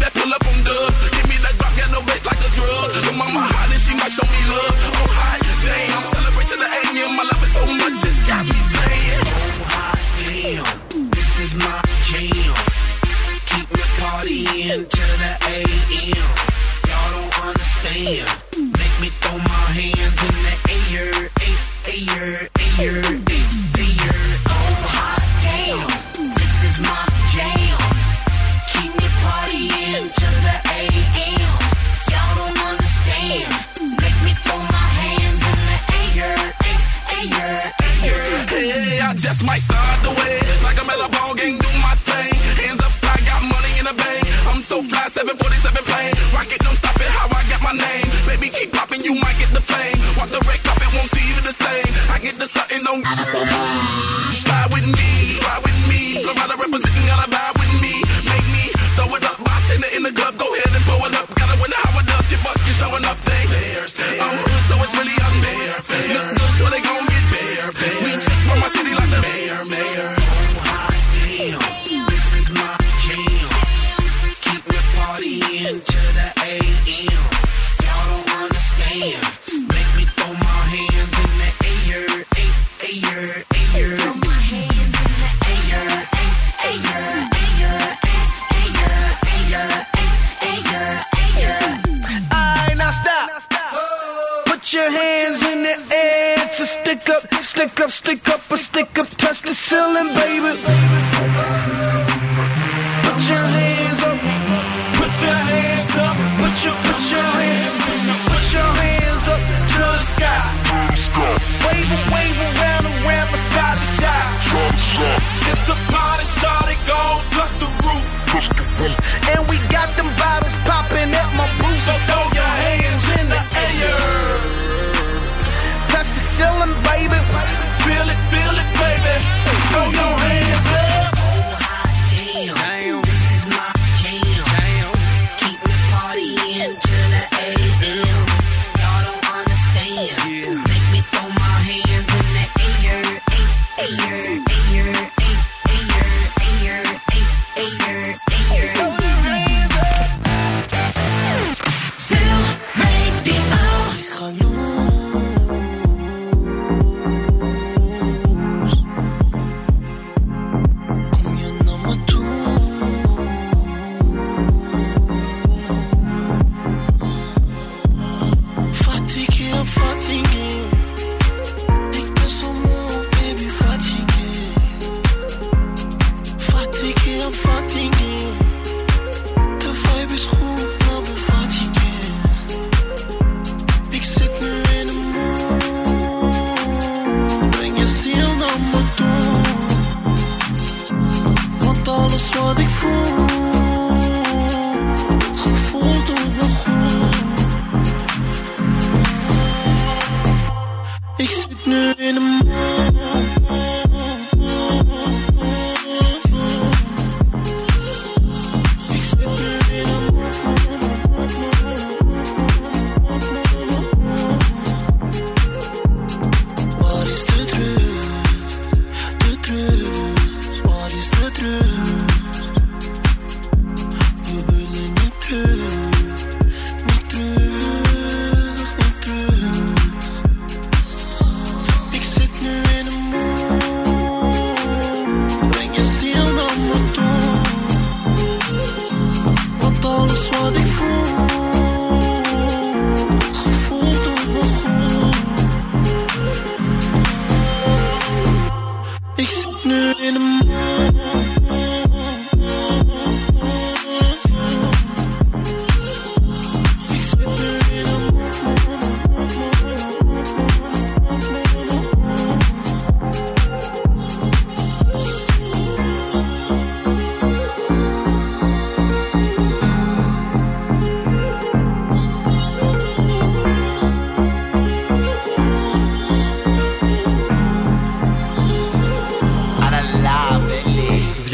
Ayer, ayer, ayer, ayer, ayer, ayer, ayer.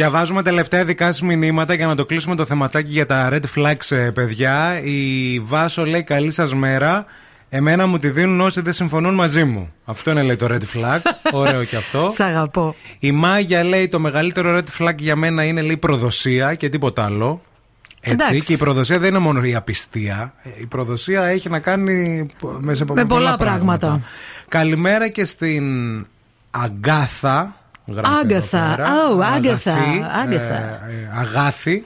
Διαβάζουμε τελευταία δικά σας μηνύματα για να το κλείσουμε το θεματάκι για τα red flags, ε, παιδιά. Η Βάσο λέει καλή σας μέρα. Εμένα μου τη δίνουν όσοι δεν συμφωνούν μαζί μου. Αυτό είναι λέει το red flag. <laughs> Ωραίο και αυτό. Σ' αγαπώ. Η Μάγια λέει το μεγαλύτερο red flag για μένα είναι λέει προδοσία και τίποτα άλλο. Έτσι, Εντάξει. και η προδοσία δεν είναι μόνο η απιστία. Η προδοσία έχει να κάνει με, σε με πολλά, πολλά πράγματα. πράγματα. Καλημέρα και στην Αγκάθα. Άγκαθα. πέρα. Oh, Άγκαθα. Αγαθή, Άγκαθα. ε, ε, αγάθη.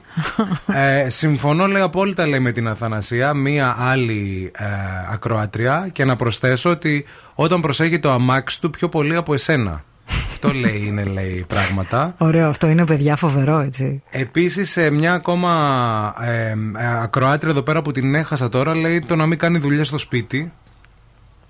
<laughs> ε, συμφωνώ, λέει, απόλυτα λέει, με την Αθανασία, μία άλλη ε, ακροάτρια και να προσθέσω ότι όταν προσέχει το αμάξι του πιο πολύ από εσένα. <laughs> Αυτό λέει είναι λέει πράγματα. Ωραίο, αυτό είναι παιδιά φοβερό, έτσι. Επίσης, μια ακόμα ε, ε, ακροάτρια εδώ πέρα που την έχασα τώρα λέει το να μην κάνει δουλειά στο σπίτι.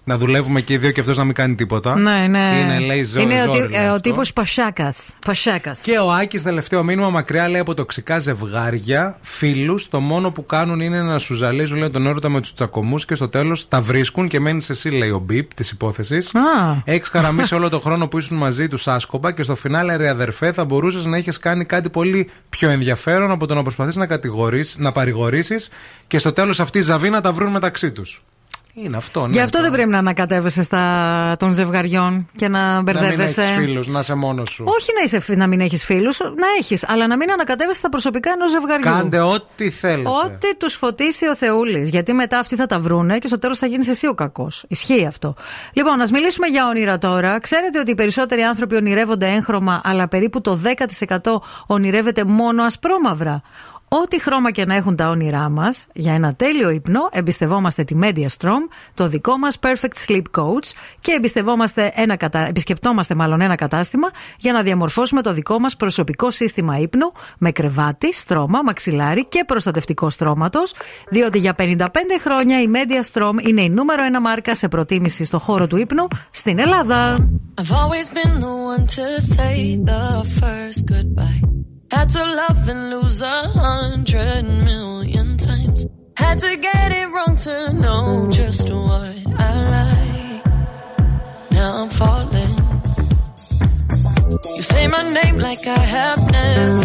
Να δουλεύουμε και οι δύο και αυτός να μην κάνει τίποτα. Ναι, ναι. Είναι, λέει, ζω, Είναι ο, ζόρι, τι- λέει ε, ο αυτό. τύπος Πασάκας. Πασάκας. Και ο Άκης, τελευταίο μήνυμα μακριά, λέει από τοξικά ζευγάρια, φίλους. Το μόνο που κάνουν είναι να σου ζαλίζουν, λέει, τον έρωτα με τους τσακωμούς και στο τέλος τα βρίσκουν και μένεις εσύ, λέει ο Μπίπ της υπόθεσης. Α. Έχεις χαραμίσει όλο τον χρόνο που ήσουν μαζί του άσκοπα και στο φινάλε, ρε αδερφέ, θα μπορούσες να έχεις κάνει κάτι πολύ πιο ενδιαφέρον από το να προσπαθείς να κατηγορήσει, να παρηγορήσεις και στο τέλος αυτή η ζαβή να τα βρουν μεταξύ τους. Είναι αυτό, ναι. Γι' αυτό δεν πρέπει να ανακατεύεσαι στα των ζευγαριών και να Να μην μπερδεύεσαι. έχει φίλους, να είσαι μόνος σου. Όχι να, είσαι, φι- να μην έχεις φίλους, να έχεις, αλλά να μην ανακατεύεσαι στα προσωπικά ενός ζευγαριού. Κάντε ό,τι θέλετε. Ό,τι τους φωτίσει ο Θεούλης. Γιατί μετά αυτοί θα τα βρούνε και στο τέλος θα γίνεις εσύ ο κακός. Ισχύει αυτό. Λοιπόν, ας μιλήσουμε για όνειρα τώρα. Ξέρετε ότι οι περισσότεροι άνθρωποι ονειρεύονται έγχρωμα, αλλά περίπου το 10% ονειρεύεται μόνο ασπρόμαυρα. Ό,τι χρώμα και να έχουν τα όνειρά μας, για ένα τέλειο ύπνο, εμπιστευόμαστε τη Mediastrom, το δικό μας Perfect Sleep Coach και εμπιστευόμαστε ένα κατα... επισκεπτόμαστε μάλλον ένα κατάστημα για να διαμορφώσουμε το δικό μας προσωπικό σύστημα ύπνου με κρεβάτι, στρώμα, μαξιλάρι και προστατευτικό στρώματος, διότι για 55 χρόνια η Mediastrom είναι η νούμερο ένα μάρκα σε προτίμηση στο χώρο του ύπνου στην Ελλάδα. I've always been the one to say the first goodbye. Had to love and lose a hundred million times. Had to get it wrong to know just what I like. Now I'm falling. You say my name like I have never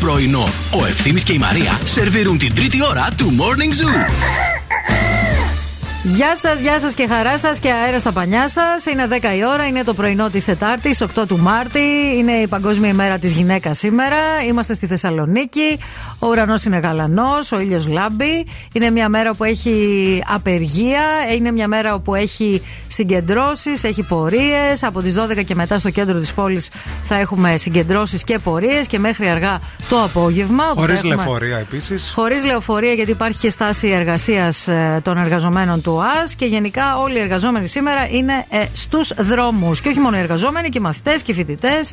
πρωινό. Ο Ευθύμης και η Μαρία σερβίρουν την τρίτη ώρα του Morning Zoo. Γεια σας, γεια σας και χαρά σας και αέρα στα πανιά σας. Είναι 10 η ώρα, είναι το πρωινό της Τετάρτης, 8 του Μάρτη. Είναι η Παγκόσμια ημέρα της γυναίκας σήμερα. Είμαστε στη Θεσσαλονίκη. Ο ουρανός είναι γαλανός, ο ήλιος λάμπει. Είναι μια μέρα που έχει απεργία. Είναι μια μέρα όπου έχει συγκεντρώσεις, έχει πορείες. Από τις 12 και μετά στο κέντρο της πόλης θα έχουμε συγκεντρώσεις και πορείες και μέχρι αργά το απόγευμα. όπου θα Χωρί έχουμε- λεωφορεία επίσης. Χωρίς λεωφορεία, γιατί υπάρχει και στάση εργασίας των εργαζομένων του ΟΑΣ και γενικά όλοι οι εργαζόμενοι σήμερα είναι ε, στους δρόμους. Και όχι μόνο οι εργαζόμενοι, και οι μαθητές και οι φοιτητές.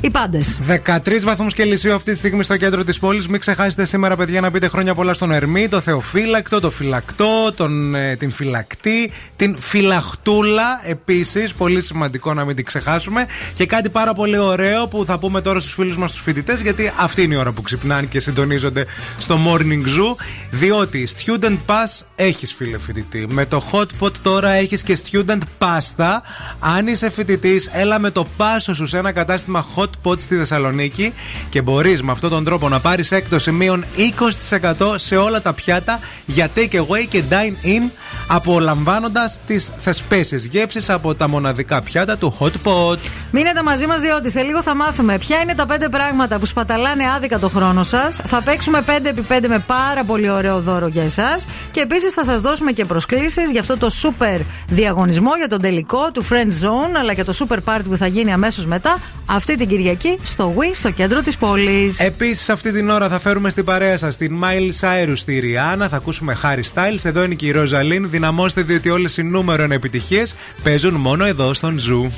Οι πάντες. 13 βαθμούς Κελσίου αυτή τη στιγμή στο κέντρο της πόλης. Μην ξεχάσετε σήμερα, παιδιά, να πείτε χρόνια πολλά στον Ερμή, το Θεοφύλακτο, το Φυλακτό, τον, ε, την Φυλακτή, την Φυλαχτούλα επίσης. Πολύ σημαντικό να μην την ξεχάσουμε. Και κάτι πάρα πολύ ωραίο που θα πούμε τώρα στους φίλους μας τους φοιτητές, γιατί αυτή είναι η ώρα που ξυπνάνε και συντονίζονται στο Morning Zoo. Διότι Student Pass έχεις, φίλε φοιτητή. Με το Hot Pot τώρα έχεις και Student Pasta. Αν είσαι φοιτητής, έλα με το πάσο σου σε ένα κατάστημα Hot Pot στη Θεσσαλονίκη και μπορείς με αυτόν τον τρόπο να πάρεις έκπτωση μείον 20% σε όλα τα πιάτα για take away και dine in, απολαμβάνοντας τις θεσπέσει γεύσεις από τα μοναδικά πιάτα του Hot Pot. Μείνετε μαζί μας, διότι σε λίγο θα μάθουμε ποια είναι τα πέντε πράγματα που σπαταλάνε άδικα το χρόνο σας. Θα παίξουμε 5x5 με πάρα πολύ ωραίο δώρο για εσάς. Και επίσης θα σας δώσουμε και προσκλήσεις για αυτό το super διαγωνισμό για τον τελικό του Friend Zone, αλλά και το super party που θα γίνει αμέσως μετά αυτή την Κυριακή στο Wii, στο κέντρο της πόλης. Επίσης, αυτή την ώρα θα φέρουμε στην παρέα σας την Miley Cyrus στη Ριάννα. Θα ακούσουμε Harry Styles. Εδώ είναι και η Ροζαλίν. Δυναμώστε, διότι όλες οι νούμερο ένα επιτυχίες παίζουν μόνο εδώ στον Ζου.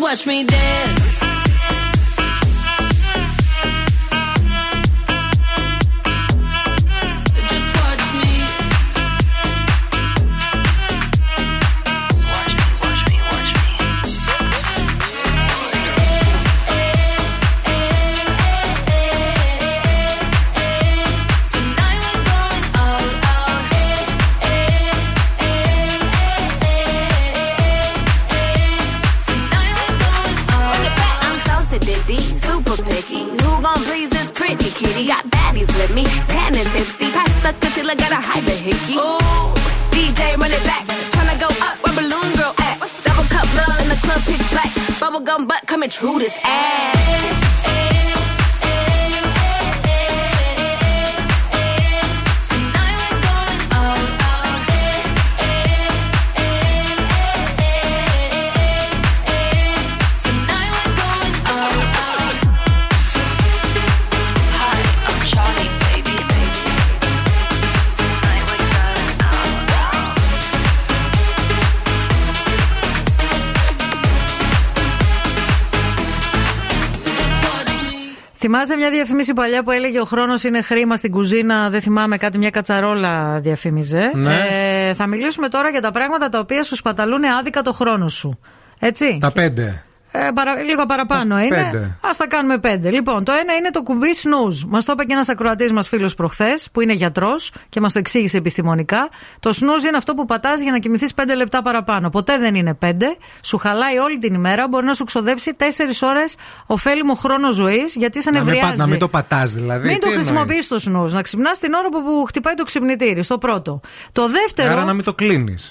Watch me dance. Θυμάσαι μια διαφήμιση παλιά που έλεγε Ο χρόνος είναι χρήμα στην κουζίνα. Δεν θυμάμαι κάτι, μια κατσαρόλα διαφήμιζε. Ναι. Ε, θα μιλήσουμε τώρα για τα πράγματα τα οποία σου σπαταλούν άδικα το χρόνο σου. Έτσι. Τα πέντε. Ε, παρα, λίγο παραπάνω είναι. πέντε. Α τα κάνουμε πέντε. Λοιπόν, το ένα είναι το κουμπί snooze. Μας το είπε και ένας ακροατής μας φίλος προχθές, που είναι γιατρός και μας το εξήγησε επιστημονικά. Το snooze είναι αυτό που πατάς για να κοιμηθείς πέντε λεπτά παραπάνω. Ποτέ δεν είναι πέντε. Σου χαλάει όλη την ημέρα. Μπορεί να σου ξοδέψει τέσσερις ώρες ωφέλιμο χρόνο ζωής γιατί σε Να μην, πα- νευριάζει. να μην το πατάς δηλαδή. Μην Τι το εννοείς; χρησιμοποιείς το snooze. Να ξυπνάς την ώρα που, που χτυπάει το ξυπνητήρι. Στο πρώτο. Το δεύτερο. Άρα να μην το κλείνεις.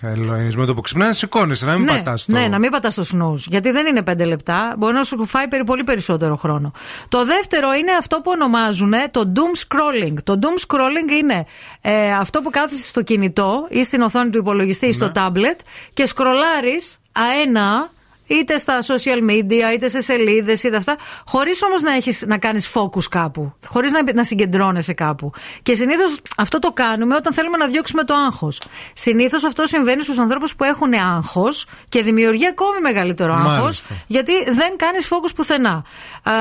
Με το που ξυπνάει, σηκώνει, να μην ναι, πατάς το. ναι, να μην πατάς το snooze. Γιατί δεν είναι πέντε λεπτά. Μπορεί να σου φάει περί- πολύ περισσότερο χρόνο. Το δεύτερο είναι αυτό που ονομάζουν το doom scrolling. Το doom scrolling είναι ε, αυτό που κάθεσαι στο κινητό ή στην οθόνη του υπολογιστή ή στο Ναι. tablet και σκρολάρεις αένα είτε στα social media, είτε σε σελίδες, είτε αυτά, χωρίς όμως να, έχεις, να κάνεις focus κάπου. Χωρίς να, να συγκεντρώνεσαι κάπου. Και συνήθως αυτό το κάνουμε όταν θέλουμε να διώξουμε το άγχος. Συνήθως αυτό συμβαίνει στους ανθρώπους που έχουν άγχος και δημιουργεί ακόμη μεγαλύτερο άγχος, Μάλιστα. γιατί δεν κάνεις focus πουθενά. Α,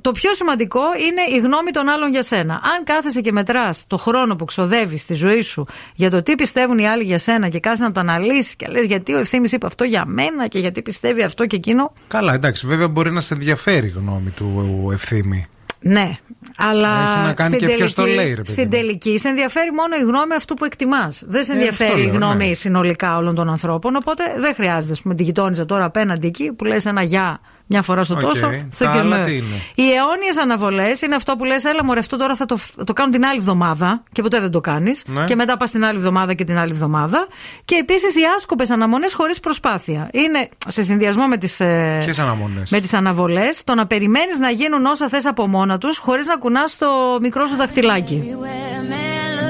το πιο σημαντικό είναι η γνώμη των άλλων για σένα. Αν κάθεσαι και μετράς το χρόνο που ξοδεύεις στη ζωή σου για το τι πιστεύουν οι άλλοι για σένα και κάθεσαι να το αναλύσεις και λες γιατί ο ευθύνη είπε αυτό για μένα και γιατί πιστεύει αυτό και εκείνο. Καλά, εντάξει, βέβαια μπορεί να σε ενδιαφέρει η γνώμη του Ευθύμη. Ναι, αλλά Έχει να κάνει στην και ποιος τελική, το λέει, ρε παιδί στην μου. τελική σε ενδιαφέρει μόνο η γνώμη αυτού που εκτιμάς. Δεν σε Ε, ενδιαφέρει αυτό η λέω, γνώμη ναι. συνολικά όλων των ανθρώπων. Οπότε δεν χρειάζεται, ας πούμε, τη γειτόνισσα τώρα απέναντι εκεί που λες ένα γεια μια φορά στο Οκ. τόσο. Τα στο άλλα κεμέ. τι είναι; Οι αιώνιες αναβολές είναι αυτό που λες, έλα μωρέ, αυτό τώρα θα το, θα το κάνω την άλλη εβδομάδα και ποτέ δεν το κάνεις. Ναι. Και μετά πας την άλλη εβδομάδα και την άλλη εβδομάδα. Και επίσης οι άσκοπες αναμονές χωρίς προσπάθεια. Είναι σε συνδυασμό με τις. Ποιες αναμονές; Με τις αναβολές, το να περιμένεις να γίνουν όσα θες από μόνα τους, χωρίς να κουνάς το μικρό σου δαχτυλάκι.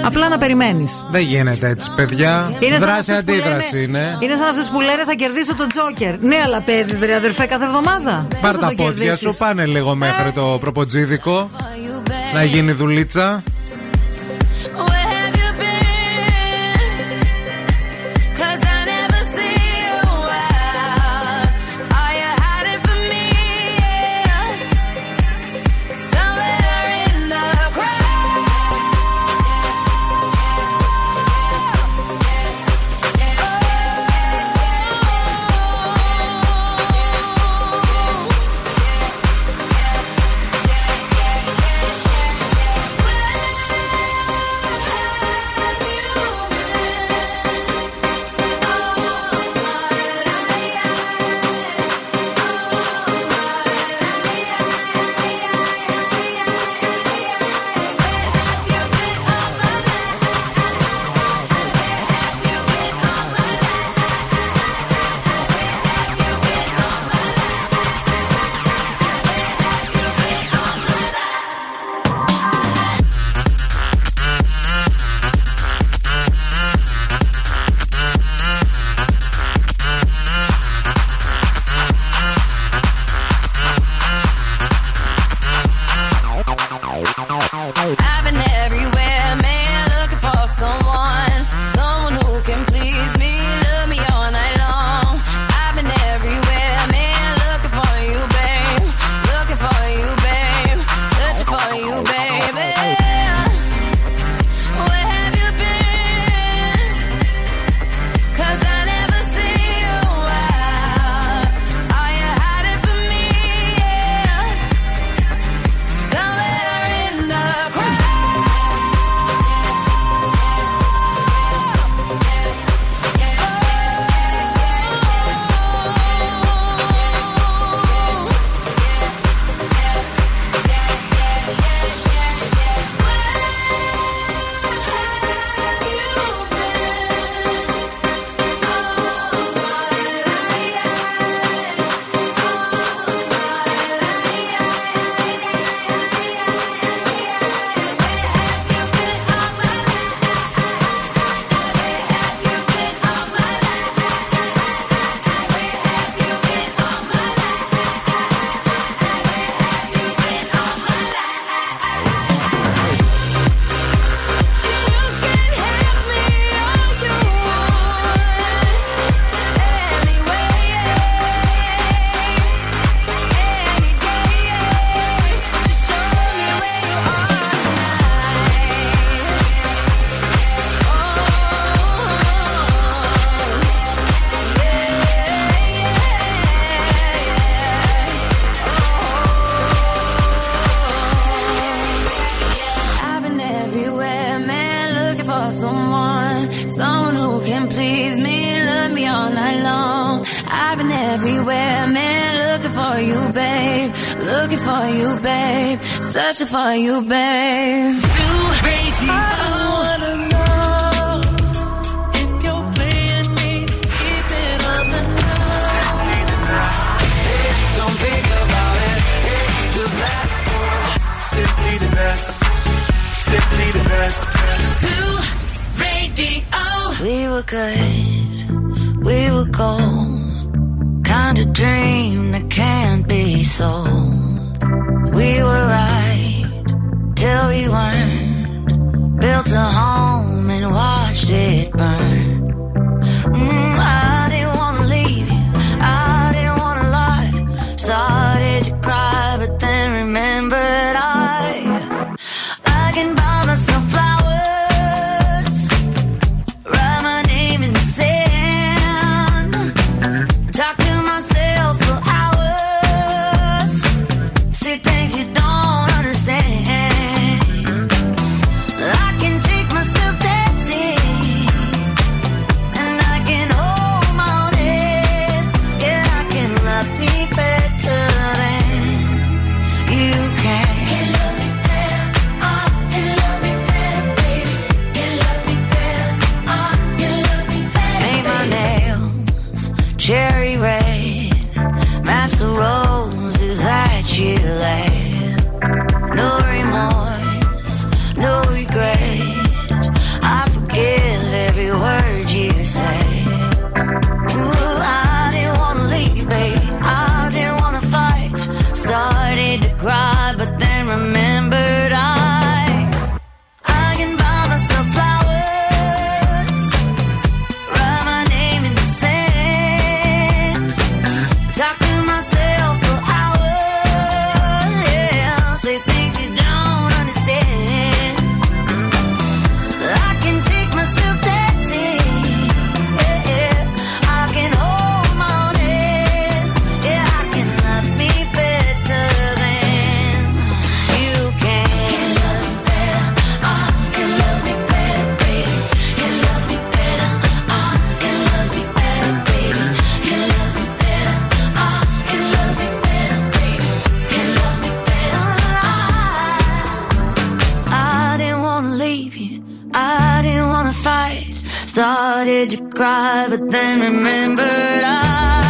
Απλά να περιμένεις. Δεν γίνεται έτσι, παιδιά. Είναι σαν Δράση αυτούς που αντίδραση λένε- είναι. Είναι σαν αυτούς που λένε θα κερδίσω τον Τζόκερ. Ναι, αλλά παίζεις ρε αδερφέ κάθε εβδομάδα. Πώς Πάρ θα τα το πόδια κερδίσεις; σου, πάνε λίγο μέχρι το προποτζίδικο. Να γίνει δουλίτσα. you back. You. I didn't wanna fight. Started to cry, but then remembered I.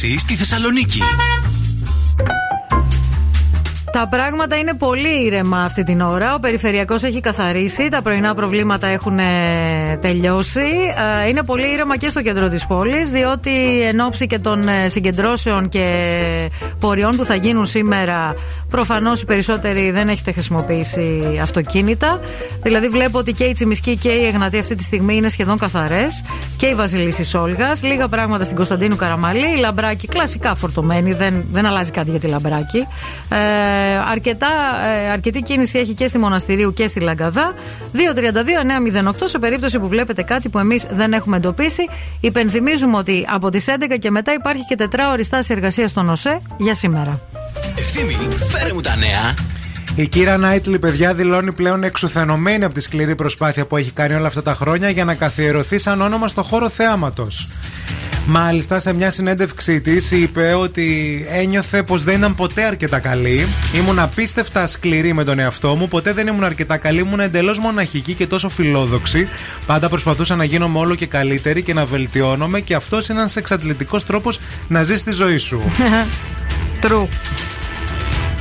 Η κίνηση στη Θεσσαλονίκη. Τα πράγματα είναι πολύ ήρεμα αυτή την ώρα. Ο περιφερειακός έχει καθαρίσει. Τα πρωινά προβλήματα έχουν ε, τελειώσει. Ε, Είναι πολύ ήρεμα και στο κέντρο της πόλης, διότι εν ώψη και των ε, συγκεντρώσεων και ποριών που θα γίνουν σήμερα, προφανώς οι περισσότεροι δεν έχετε χρησιμοποιήσει αυτοκίνητα. Δηλαδή, βλέπω ότι και η Τσιμισκή και η Εγνατή αυτή τη στιγμή είναι σχεδόν καθαρές. Και η Βασιλίση Σόλγα. Λίγα πράγματα στην Κωνσταντίνου Καραμαλή. Η Λαμπράκη κλασικά φορτωμένη. Δεν, δεν αλλάζει κάτι για τη Λαμπράκη. Ε, αρκετά, ε, αρκετή κίνηση έχει και στη Μοναστηρίου και στη Λαγκαδά. 232-908 σε περίπτωση που βλέπετε κάτι που εμείς δεν έχουμε εντοπίσει. Υπενθυμίζουμε ότι από τις 11 και μετά υπάρχει και τετράωρη στάση εργασίας στον ΟΣΕ για σήμερα. Ευθύμη, φέρε μου τα νέα. Η Κύρα Νάιτλι, παιδιά, δηλώνει πλέον εξουθενωμένη από τη σκληρή προσπάθεια που έχει κάνει όλα αυτά τα χρόνια για να καθιερωθεί σαν όνομα στο χώρο θεάματο. Μάλιστα, σε μια συνέντευξή της είπε ότι ένιωθε πως δεν ήταν ποτέ αρκετά καλή. Ήμουν απίστευτα σκληρή με τον εαυτό μου. Ποτέ δεν ήμουν αρκετά καλή. Ήμουν εντελώς μοναχική και τόσο φιλόδοξη. Πάντα προσπαθούσα να γίνομαι όλο και καλύτερη και να βελτιώνομαι. Και αυτός είναι ένας εξαντλητικός τρόπος να ζεις τη ζωή σου. <laughs> True.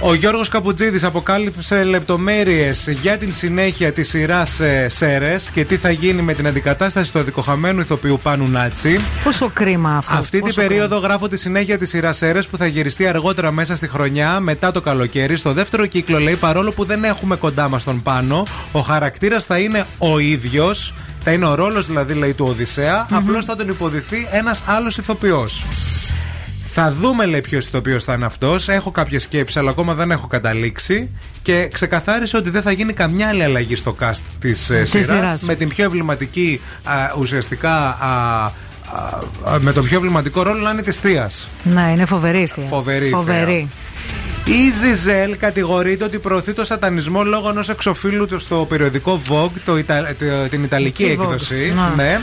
Ο Γιώργος Καπουτζίδης αποκάλυψε λεπτομέρειες για την συνέχεια της σειράς Σέρες και τι θα γίνει με την αντικατάσταση του αδικοχαμένου ηθοποιού Πάνου Νάτσι. Πόσο κρίμα αυτό. Αυτή την πόσο περίοδο γράφω τη συνέχεια της σειράς Σέρες που θα γυριστεί αργότερα μέσα στη χρονιά, μετά το καλοκαίρι. Στο δεύτερο κύκλο, λέει, παρόλο που δεν έχουμε κοντά μας τον Πάνο, ο χαρακτήρας θα είναι ο ίδιος. Θα είναι ο ρόλος δηλαδή, λέει, του οδυσσεα Απλώς θα τον υποδηθεί ένας άλλος ηθοποιός. Θα δούμε, λέει, ποιος ηθοποιός θα είναι αυτός. Έχω κάποιε σκέψει, αλλά ακόμα δεν έχω καταλήξει. Και ξεκαθάρισε ότι δεν θα γίνει καμιά άλλη αλλαγή στο cast της σειράς. σειράς. Με την πιο εμβληματική, α, ουσιαστικά. Α, α, α, με τον πιο εμβληματικό ρόλο να είναι της θείας. Ναι, είναι φοβερή η θεία. Φοβερή η Φοβερή. Η Ζιζέλ κατηγορείται ότι προωθεί το σατανισμό λόγω ενός εξοφίλου του στο περιοδικό Vogue, το Ιτα- το- την Ιταλική Vogue. έκδοση. Ναι. Ναι.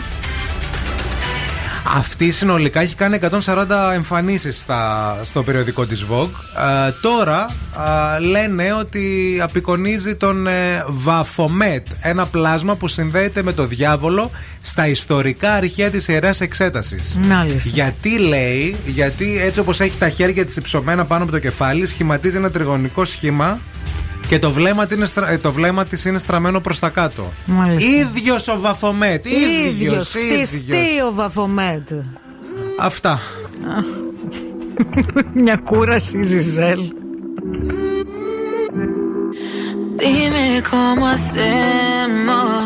Αυτή συνολικά έχει κάνει 140 εμφανίσεις στα, στο περιοδικό της Vogue. Ε, τώρα ε, λένε ότι απεικονίζει τον ε, Βαφομέτ, ένα πλάσμα που συνδέεται με το διάβολο στα ιστορικά αρχαία της Ιεράς Εξέτασης. Μάλιστα. Γιατί λέει, γιατί έτσι όπως έχει τα χέρια της υψωμένα πάνω από το κεφάλι, σχηματίζει ένα τριγωνικό σχήμα και το βλέμμα, της είναι, στρα- ε, το βλέμμα της είναι στραμμένο προς τα κάτω. Μάλιστα. Ίδιος ο Βαφομέτ, ίδιος, Ίδιος, ίδιος. φτιστή ο Βαφομέτ. Αυτά. <laughs> Μια κούραση, Ζιζέλ. Dime cómo hacemos.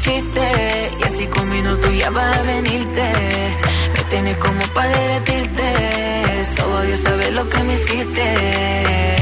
Chistes y así con minutos ya vas a venirte. Me tienes como para derretirte. Solo Dios sabe lo que me hiciste.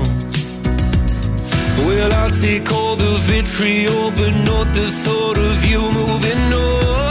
Well, I'll take all the vitriol, but not the thought of you moving on.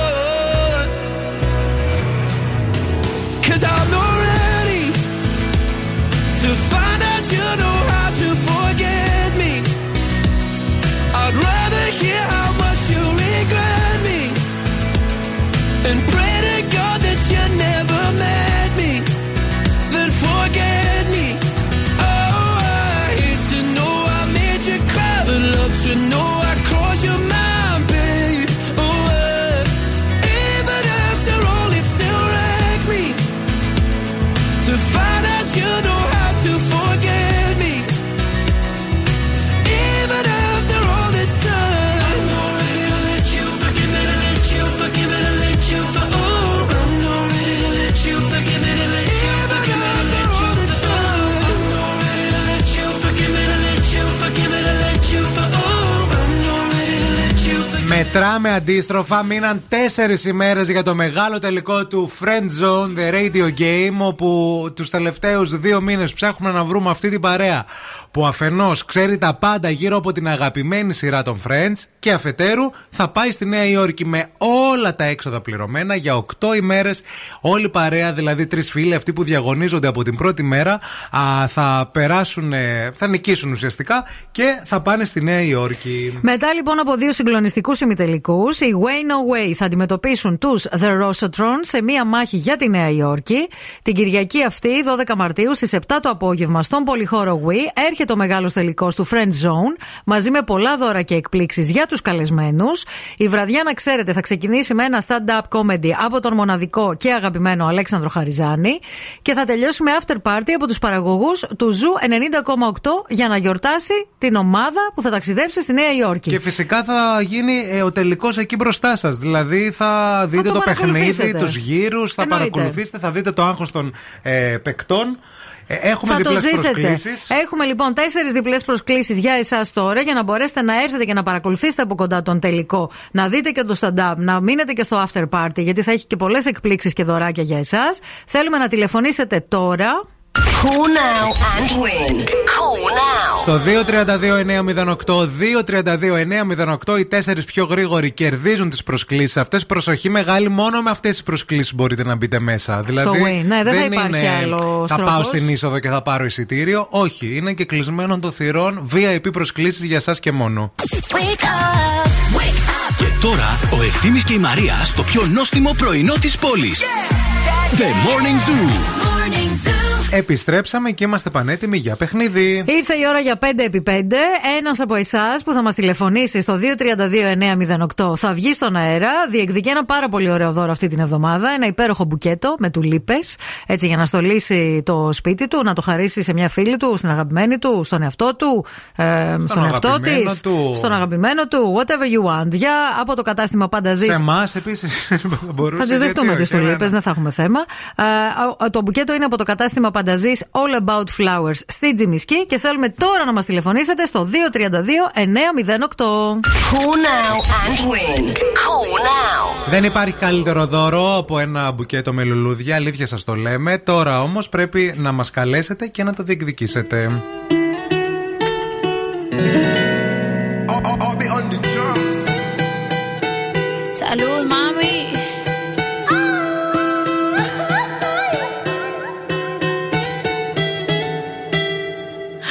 Trump me. Μετράμε αντίστροφα. Μείναν τέσσερις ημέρες για το μεγάλο τελικό του Friend Zone, The Radio Game, όπου τους τελευταίους δύο μήνες ψάχνουμε να βρούμε αυτή την παρέα που αφενός ξέρει τα πάντα γύρω από την αγαπημένη σειρά των Friends και αφετέρου θα πάει στη Νέα Υόρκη με όλα τα έξοδα πληρωμένα για 8 ημέρες. Όλη η παρέα, δηλαδή τρεις φίλοι, αυτοί που διαγωνίζονται από την πρώτη μέρα, α, θα περάσουν, ε, θα νικήσουν ουσιαστικά και θα πάνε στη Νέα Υόρκη. Μετά λοιπόν από δύο συγκλονιστικούς ημιτελικούς, οι Way No Way θα αντιμετωπίσουν τους The Rosatron σε μία μάχη για τη Νέα Υόρκη. Την Κυριακή αυτή, 12 Μαρτίου, στις 7 το απόγευμα, στον πολυχώρο Wii, έρχεται ο μεγάλος τελικός του Friend Zone, μαζί με πολλά δώρα και εκπλήξεις για τους καλεσμένους. Η βραδιά, να ξέρετε, θα ξεκινήσει με ένα stand-up comedy από τον μοναδικό και αγαπημένο Αλέξανδρο Χαριζάνη και θα τελειώσει με after party από τους παραγωγούς του Ζου 90,8 για να γιορτάσει την ομάδα που θα ταξιδέψει στη Νέα Υόρκη. Και φυσικά θα γίνει ε, ο τελικός εκεί μπροστά σας. Δηλαδή θα δείτε το το, παιχνίδι, παρακολουθήσετε. τους γύρους, θα Εννοείται. παρακολουθήσετε, θα δείτε το άγχος των ε, παικτών. Ε, έχουμε θα το διπλές ζήσετε. προσκλήσεις. Έχουμε λοιπόν τέσσερις διπλές προσκλήσεις για εσάς τώρα για να μπορέσετε να έρθετε και να παρακολουθήσετε από κοντά τον τελικό. Να δείτε και το stand-up, να μείνετε και στο after party, γιατί θα έχει και πολλές εκπλήξεις και δωράκια για εσάς. Θέλουμε να τηλεφωνήσετε τώρα. Call now and win. Call now. Στο 232-908, 232-908 οι τέσσερις πιο γρήγοροι κερδίζουν τις προσκλήσεις αυτές. Προσοχή μεγάλη, μόνο με αυτές τις προσκλήσεις μπορείτε να μπείτε μέσα. Δηλαδή, Win. Ναι, δεν θα υπάρχει είναι, άλλος Θα πάω τρόπος. στην είσοδο και θα πάρω εισιτήριο. Όχι, είναι και κλεισμένο των θυρών VIP προσκλήσεις για εσά και μόνο. Wake up, wake up. Και τώρα ο Ευθύμης και η Μαρία στο πιο νόστιμο πρωινό της πόλης. The Morning Zoo. Morning Zoo. Επιστρέψαμε και είμαστε πανέτοιμοι για παιχνίδι. Ήρθε η ώρα για 5x5. Ένας από εσάς που θα μας τηλεφωνήσει στο 232-908 θα βγει στον αέρα. Διεκδικεί ένα πάρα πολύ ωραίο δώρο αυτή την εβδομάδα. Ένα υπέροχο μπουκέτο με τουλίπες. Έτσι για να στολίσει το σπίτι του, να το χαρίσει σε μια φίλη του, στην αγαπημένη του, στον εαυτό του, ε, στον εαυτό της, αγαπημένο του. στον αγαπημένο του. Whatever you want. Για από το κατάστημα πάντα ζεις. Σε εμάς επίσης <laughs> μπορούσε. Θα τις δεχτούμε γιατί τις όχι, τουλίπες, ναι, ναι. δεν θα έχουμε θέμα. Ε, το μπουκέτο είναι από το κατάστημα Πανταζή All About Flowers στη Τζιμισκή και θέλουμε τώρα να μας τηλεφωνήσετε στο 232-908. Call now and win. Call now. Δεν υπάρχει καλύτερο δώρο από ένα μπουκέτο με λουλούδια, αλήθεια σας το λέμε. Τώρα όμως πρέπει να μας καλέσετε και να το διεκδικήσετε. I'll, I'll, I'll be on the drums. Salud,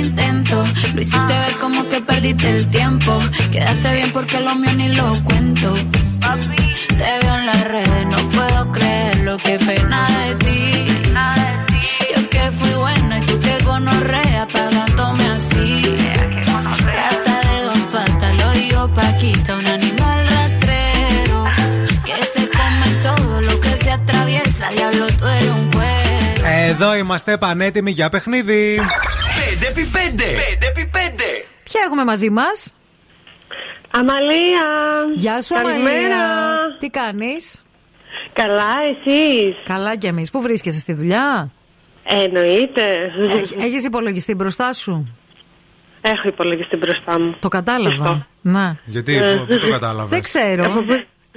Intento. Lo hiciste ver como que perdiste el tiempo. Quedaste bien porque lo mío ni lo cuento. Te veo en las redes, no puedo creer lo que pena de ti. Εδώ είμαστε πανέτοιμοι για παιχνίδι. 5x5. 5x5. Ποια έχουμε μαζί μας; Αμαλία. Γεια σου, Καλημέρα. Αμαλία. Τι κάνεις; Καλά, εσείς; Καλά κι εμείς. Πού βρίσκεσαι στη δουλειά; Εννοείται. Έχεις υπολογιστή μπροστά σου; Έχω υπολογιστή μπροστά μου. Το κατάλαβα. Να. Γιατί, Ε. πού το κατάλαβες; Δεν ξέρω.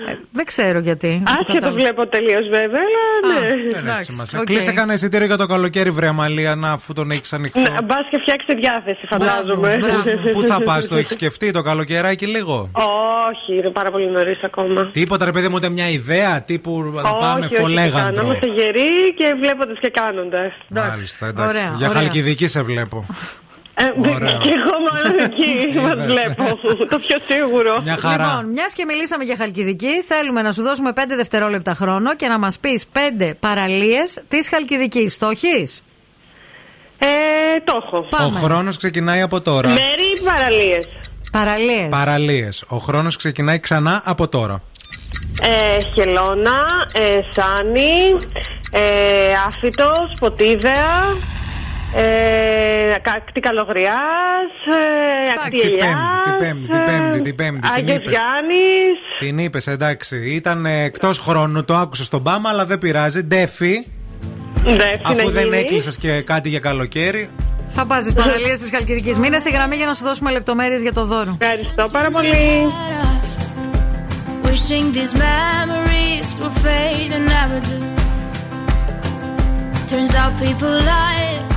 Ε, δεν ξέρω γιατί. Αν το Άσχετο κατάλαβα. βλέπω τελείως βέβαια, αλλά ναι. Δεν έχει σημασία. οκ. Κλείσε κανένα εισιτήριο για το καλοκαίρι, βρε Αμαλία, να αφού τον έχεις ανοιχτό. Ναι, Μπας και φτιάξει διάθεση, φαντάζομαι. Πού θα πας, το έχεις <laughs> σκεφτεί το καλοκαιράκι λίγο; Όχι, είναι πάρα πολύ νωρίς ακόμα. Τίποτα, ρε παιδί μου, ούτε μια ιδέα τύπου θα πάμε όχι, όχι, φολέγανδρο. Να είμαστε γεροί και βλέποντας και κάνοντας. Μάλιστα, εντάξει. Ωραία, Για ωραία. χαλκιδική σε βλέπω. <laughs> Ωραίο. Και εγώ μάλλον <laughs> εκεί μας Είδες. βλέπω. Το πιο σίγουρο. Μια χαρά. Λοιπόν, μιας και μιλήσαμε για Χαλκιδική, θέλουμε να σου δώσουμε 5 δευτερόλεπτα χρόνο και να μας πεις 5 παραλίες της Χαλκιδικής. Το έχεις; Ε, το έχω. Ο χρόνος ξεκινάει από τώρα. Μέρη ή παραλίες. Παραλίες. Παραλίες. Ο χρόνος ξεκινάει ξανά από τώρα. Ε, χελώνα, ε, σάνι, ε, άφητος, ποτίδεα, ε, ακτή καλογριάς, ε, ακτή Την ελιάς, Πέμπτη, την Πέμπτη, την Πέμπτη, την Πέμπτη. Την Άγιος είπες. Γιάννης, Την είπες, εντάξει. Ήταν εκτός χρόνου, το άκουσα στον Πάμα, αλλά δεν πειράζει. Ντέφι, Ντέφι αφού να δεν γίνει. έκλεισες και κάτι για καλοκαίρι. Θα πας στις παραλίε της Χαλκιδικής. Μείνε στη γραμμή για να σου δώσουμε λεπτομέρειες για το δώρο. Ευχαριστώ πάρα πολύ. Wishing these memories will fade and never do. Turns out people lie.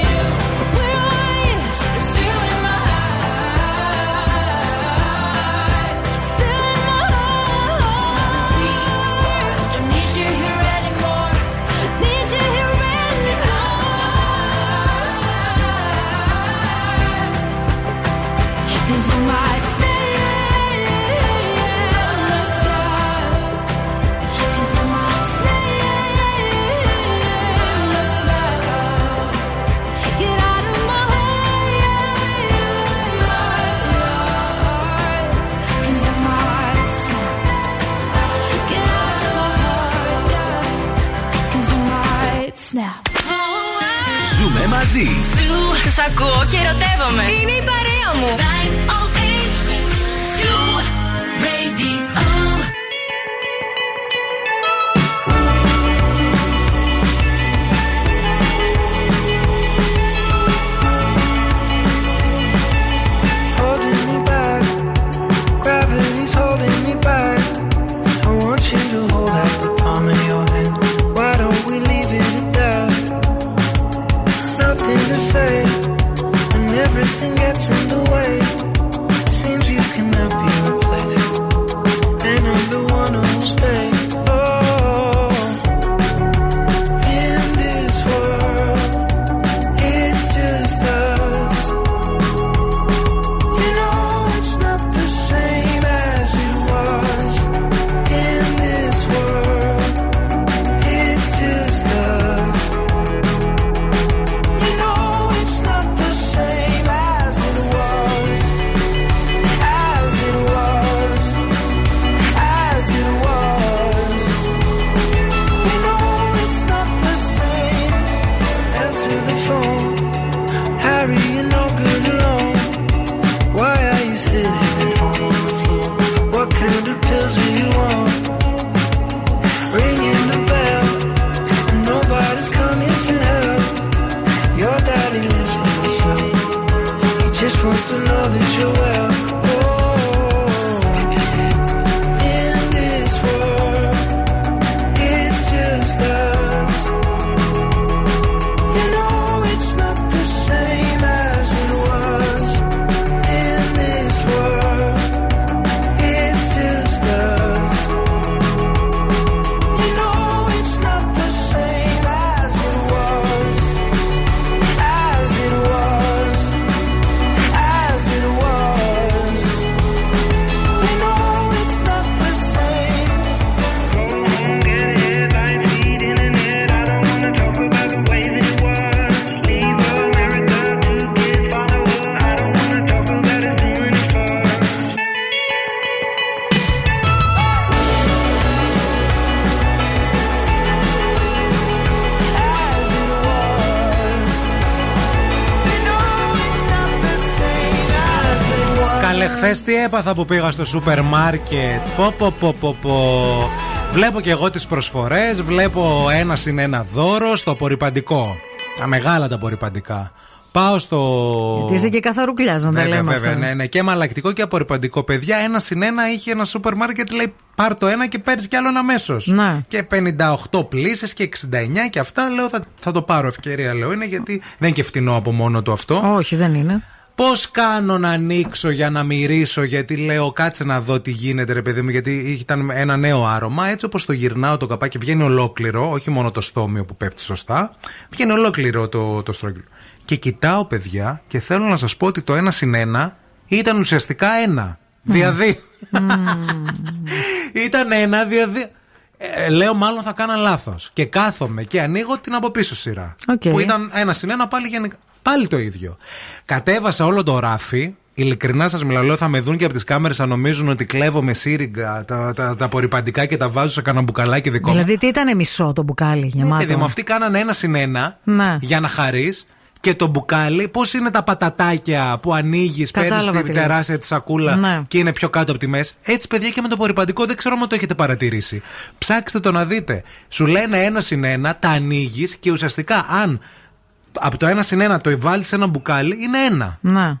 Μαζί. Τους ακούω και ερωτεύομαι. Είναι η παρέα μου. Έπαθα που πήγα στο σούπερ μάρκετ. Πω, πω, πω, πω, πω. Βλέπω και εγώ τις προσφορές, βλέπω ένας συν ένα δώρο στο απορριπαντικό. Τα μεγάλα τα απορριπαντικά. Πάω στο. Γιατί είσαι και καθαρουκλιά, να τα Βέβαια, λέμε βέβαια, αυτά. ναι, ναι. Και μαλακτικό και απορριπαντικό. Παιδιά, ένας συν ένα είχε ένα σούπερ μάρκετ, λέει πάρ το ένα και παίρνεις κι άλλο ένα αμέσως. Ναι. Και 58 πλήσεις και 69 και αυτά. Λέω θα, θα το πάρω ευκαιρία, λέω είναι γιατί δεν είναι και φτηνό από μόνο του αυτό. Όχι, δεν είναι. Πώς κάνω να ανοίξω για να μυρίσω, γιατί λέω κάτσε να δω τι γίνεται, ρε παιδί μου, γιατί ήταν ένα νέο άρωμα. Έτσι όπως το γυρνάω το καπάκι, βγαίνει ολόκληρο, όχι μόνο το στόμιο που πέφτει σωστά, βγαίνει ολόκληρο το, το στρόγγυλο. Και κοιτάω, παιδιά, και θέλω να σας πω ότι το ένα συν ένα ήταν ουσιαστικά ένα. Δηλαδή. Ήταν ένα δηλαδή. Ε, λέω μάλλον θα 'κανα λάθος. Και κάθομαι και ανοίγω την από πίσω σειρά. Οκ. Που ήταν ένα συν ένα πάλι γενικά. Πάλι το ίδιο. Κατέβασα όλο το ράφι. Ειλικρινά σας μιλάω, λέω, θα με δουν και από τις κάμερες θα νομίζουν ότι κλέβω με σύριγγα τα, τα, τα απορριπαντικά και τα βάζω σε κανένα μπουκαλάκι δικό μου. Δηλαδή τι ήταν μισό το μπουκάλι γεμάτο; Παιδί μου, αυτοί κάνανε ένα συν ένα Ναι. για να χαρείς. Και το μπουκάλι, πώς είναι τα πατατάκια που ανοίγεις, παίρνεις Κατάλαβα τη τι λες. τεράστια τη σακούλα Ναι. και είναι πιο κάτω από τη μέση. Έτσι, παιδιά, και με το απορριπαντικό δεν ξέρω αν το έχετε παρατηρήσει. Ψάξτε το να δείτε. Σου λένε ένα συν ένα, τα ανοίγεις και ουσιαστικά αν από το ένα συν ένα το βάλεις σε ένα μπουκάλι, είναι ένα. Ναι.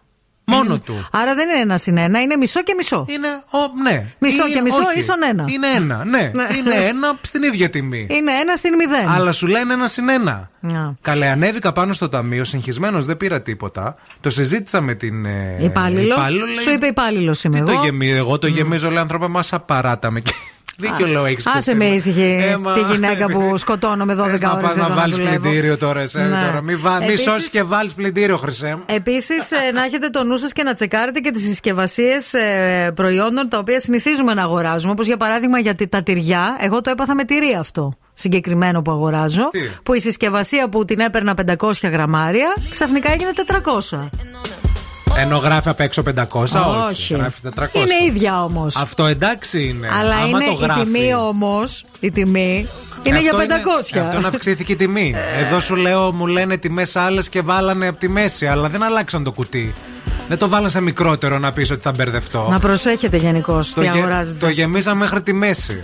Μόνο του. Άρα δεν είναι ένα συν ένα, είναι μισό και μισό. Είναι, ο, ναι. Μισό Είναι- και μισό όχι. ίσον ένα. Είναι ένα, ναι. Ναι. Είναι ένα στην ίδια τιμή. Είναι ένα συν μηδέν. Αλλά σου λένε ένα συν ένα. Ναι. Καλέ, ανέβηκα πάνω στο ταμείο, συγχυσμένος, δεν πήρα τίποτα. Το συζήτησα με την. Ε, Υπάλληλο. υπάλληλο, λέει, Σου είπε υπάλληλος είμαι Τι εγώ. το γεμίζω, εγώ το γεμίζω, λέει άνθρωπε, μα απαράταμε. Και Δίκιο λέω έχεις. Άσε με ήσυχη τη γυναίκα που σκοτώνω με 12 Θες να ώρε πας να βάλεις πλυντήριο τώρα, εσένα. Ναι. Τώρα. Μη, βα... μη Επίσης- σώσεις και βάλεις πλυντήριο, Χρυσέ. μου. Επίσης, να έχετε το νου σας και να τσεκάρετε και τις συσκευασίες προϊόντων τα οποία συνηθίζουμε να αγοράζουμε. Όπως για παράδειγμα για τη- τα τυριά. Εγώ το έπαθα με τυρί αυτό συγκεκριμένο που αγοράζω. Τι; Που η συσκευασία που την έπαιρνα 500 γραμμάρια ξαφνικά έγινε 400. Ενώ γράφει απ' έξω 500, όχι. Όχι. Γράφει 400. Είναι ίδια όμως. Αυτό εντάξει είναι. Αλλά Άμα είναι το η γράφει. τιμή όμως. Η τιμή είναι Αυτό για 500. αυτό να αυξήθηκε η τιμή. Εδώ σου λέω, μου λένε τιμές άλλες και βάλανε από τη μέση, αλλά δεν αλλάξαν το κουτί. Δεν το βάλασα μικρότερο να πεις ότι θα μπερδευτώ. Να προσέχετε γενικώ τι αγοράζετε. Το γεμίζα μέχρι τη μέση.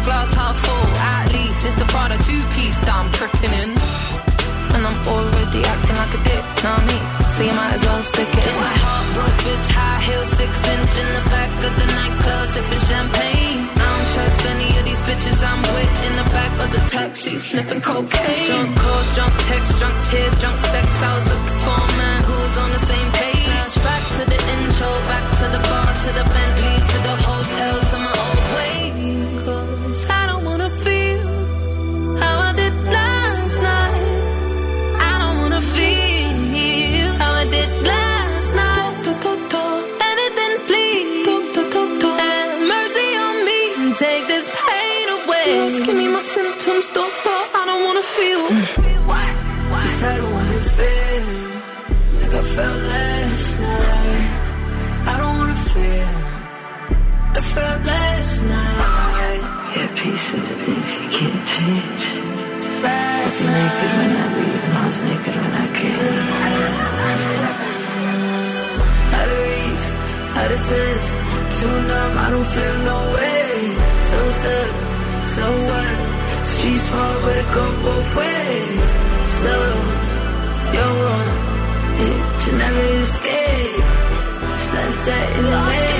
the glass half full, at least it's the Prada two piece that I'm tripping in. And I'm already acting like a dick, know what I mean? So you might as well stick it Just a heartbroken bitch, high heel, six inch in the back of the nightclub, sipping champagne. I don't trust any of these bitches I'm with in the back of the taxi, sniffing cocaine. Drunk calls, drunk texts, drunk tears, drunk sex. I was looking for a man who was on the same page. Back to the intro, back to the bar, to the Bentley, to the hotel, to my can't. I was naked when I leave, and I was naked when I came. Out of reach, out of touch, too numb, I don't feel no way. So stuck, so what? Street smart, but it go both ways. So, you're wrong, yeah, you never escape. Sunset in the way.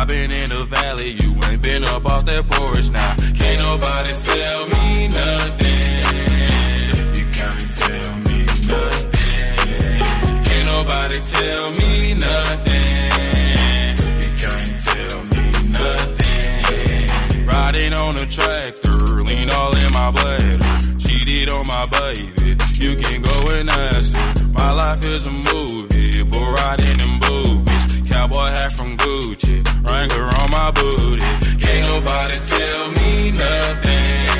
I've been in the valley, you ain't been up off that porch. Now, can't nobody tell me nothing. You can't tell me nothing. Can't nobody tell me nothing. You can't tell me nothing. Riding on a tractor, lean all in my blood. Cheated on my baby, you can go and ask her. My life is a movie, but riding in boobies. Cowboy hat from Gucci, Wrangler on my booty. Can't nobody tell me nothing.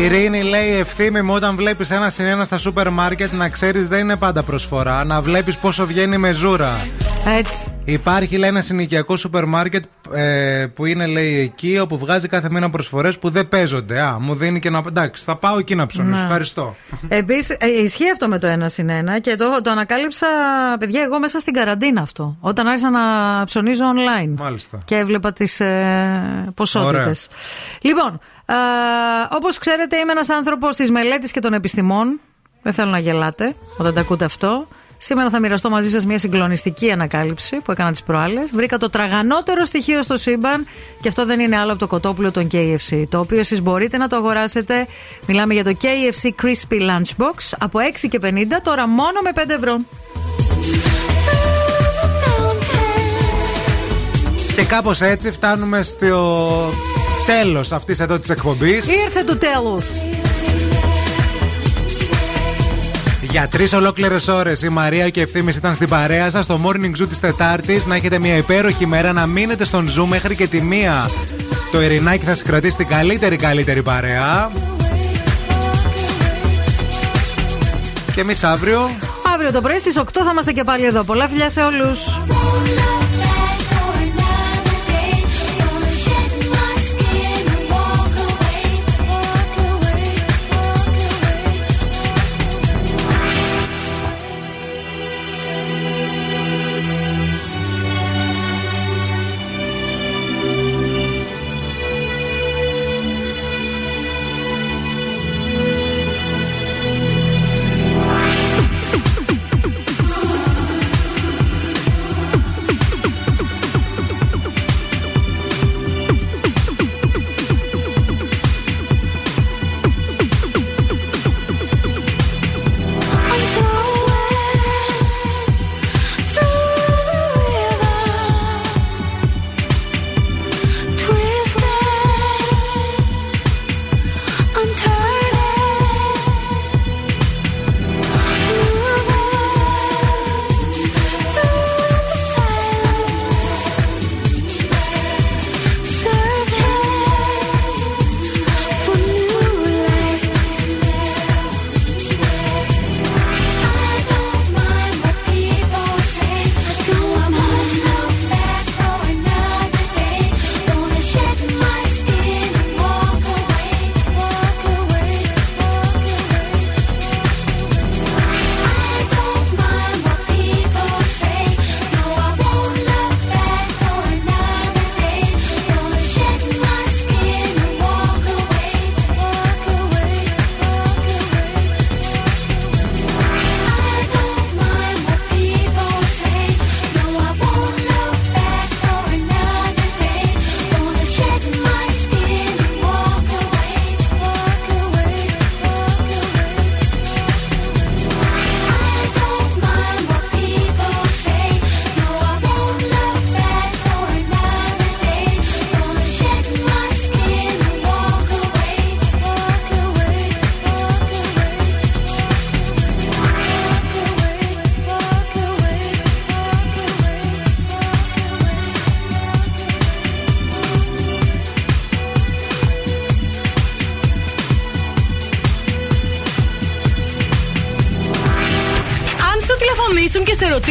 Η Ειρήνη λέει ευθύμη μου όταν βλέπεις ένα συνένα στα σούπερ μάρκετ να ξέρεις δεν είναι πάντα προσφορά. Να βλέπεις πόσο βγαίνει με ζούρα. Έτσι. Υπάρχει λέει ένα συνοικιακό σούπερ μάρκετ ε, που είναι λέει εκεί όπου βγάζει κάθε μήνα προσφορές που δεν παίζονται. Α, μου δίνει και να. Εντάξει, θα πάω εκεί να ψωνίσω. Ναι. Ευχαριστώ. Επίσης, ισχύει αυτό με το ένα συν ένα και το, το ανακάλυψα, παιδιά, εγώ μέσα στην καραντίνα αυτό. Όταν άρχισα να ψωνίζω online. Μάλιστα. Και έβλεπα τις ε, ποσότητες. Ωραία. Λοιπόν, ε, όπως ξέρετε, είμαι ένας άνθρωπος της μελέτης και των επιστημών. Δεν θέλω να γελάτε όταν τα ακούτε αυτό. Σήμερα θα μοιραστώ μαζί σας μια συγκλονιστική ανακάλυψη που έκανα τις προάλλες. Βρήκα το τραγανότερο στοιχείο στο σύμπαν και αυτό δεν είναι άλλο από το κοτόπουλο των KFC. Το οποίο εσείς μπορείτε να το αγοράσετε. Μιλάμε για το KFC Crispy Lunchbox από 6 και 50, τώρα μόνο με 5 ευρώ. Και κάπως έτσι φτάνουμε στο τέλος αυτής εδώ της εκπομπής. Ήρθε το τέλος. Για τρεις ολόκληρες ώρες η Μαρία και η Ευθύμη ήταν στην παρέα σας στο morning zoo της Τετάρτης. Να έχετε μια υπέροχη μέρα, να μείνετε στον zoo μέχρι και τη μία. Το Ειρηνάκι θα σα κρατήσει την καλύτερη καλύτερη παρέα. Και εμείς αύριο. Αύριο το πρωί στις 8 θα είμαστε και πάλι εδώ. Πολλά φιλιά σε όλους.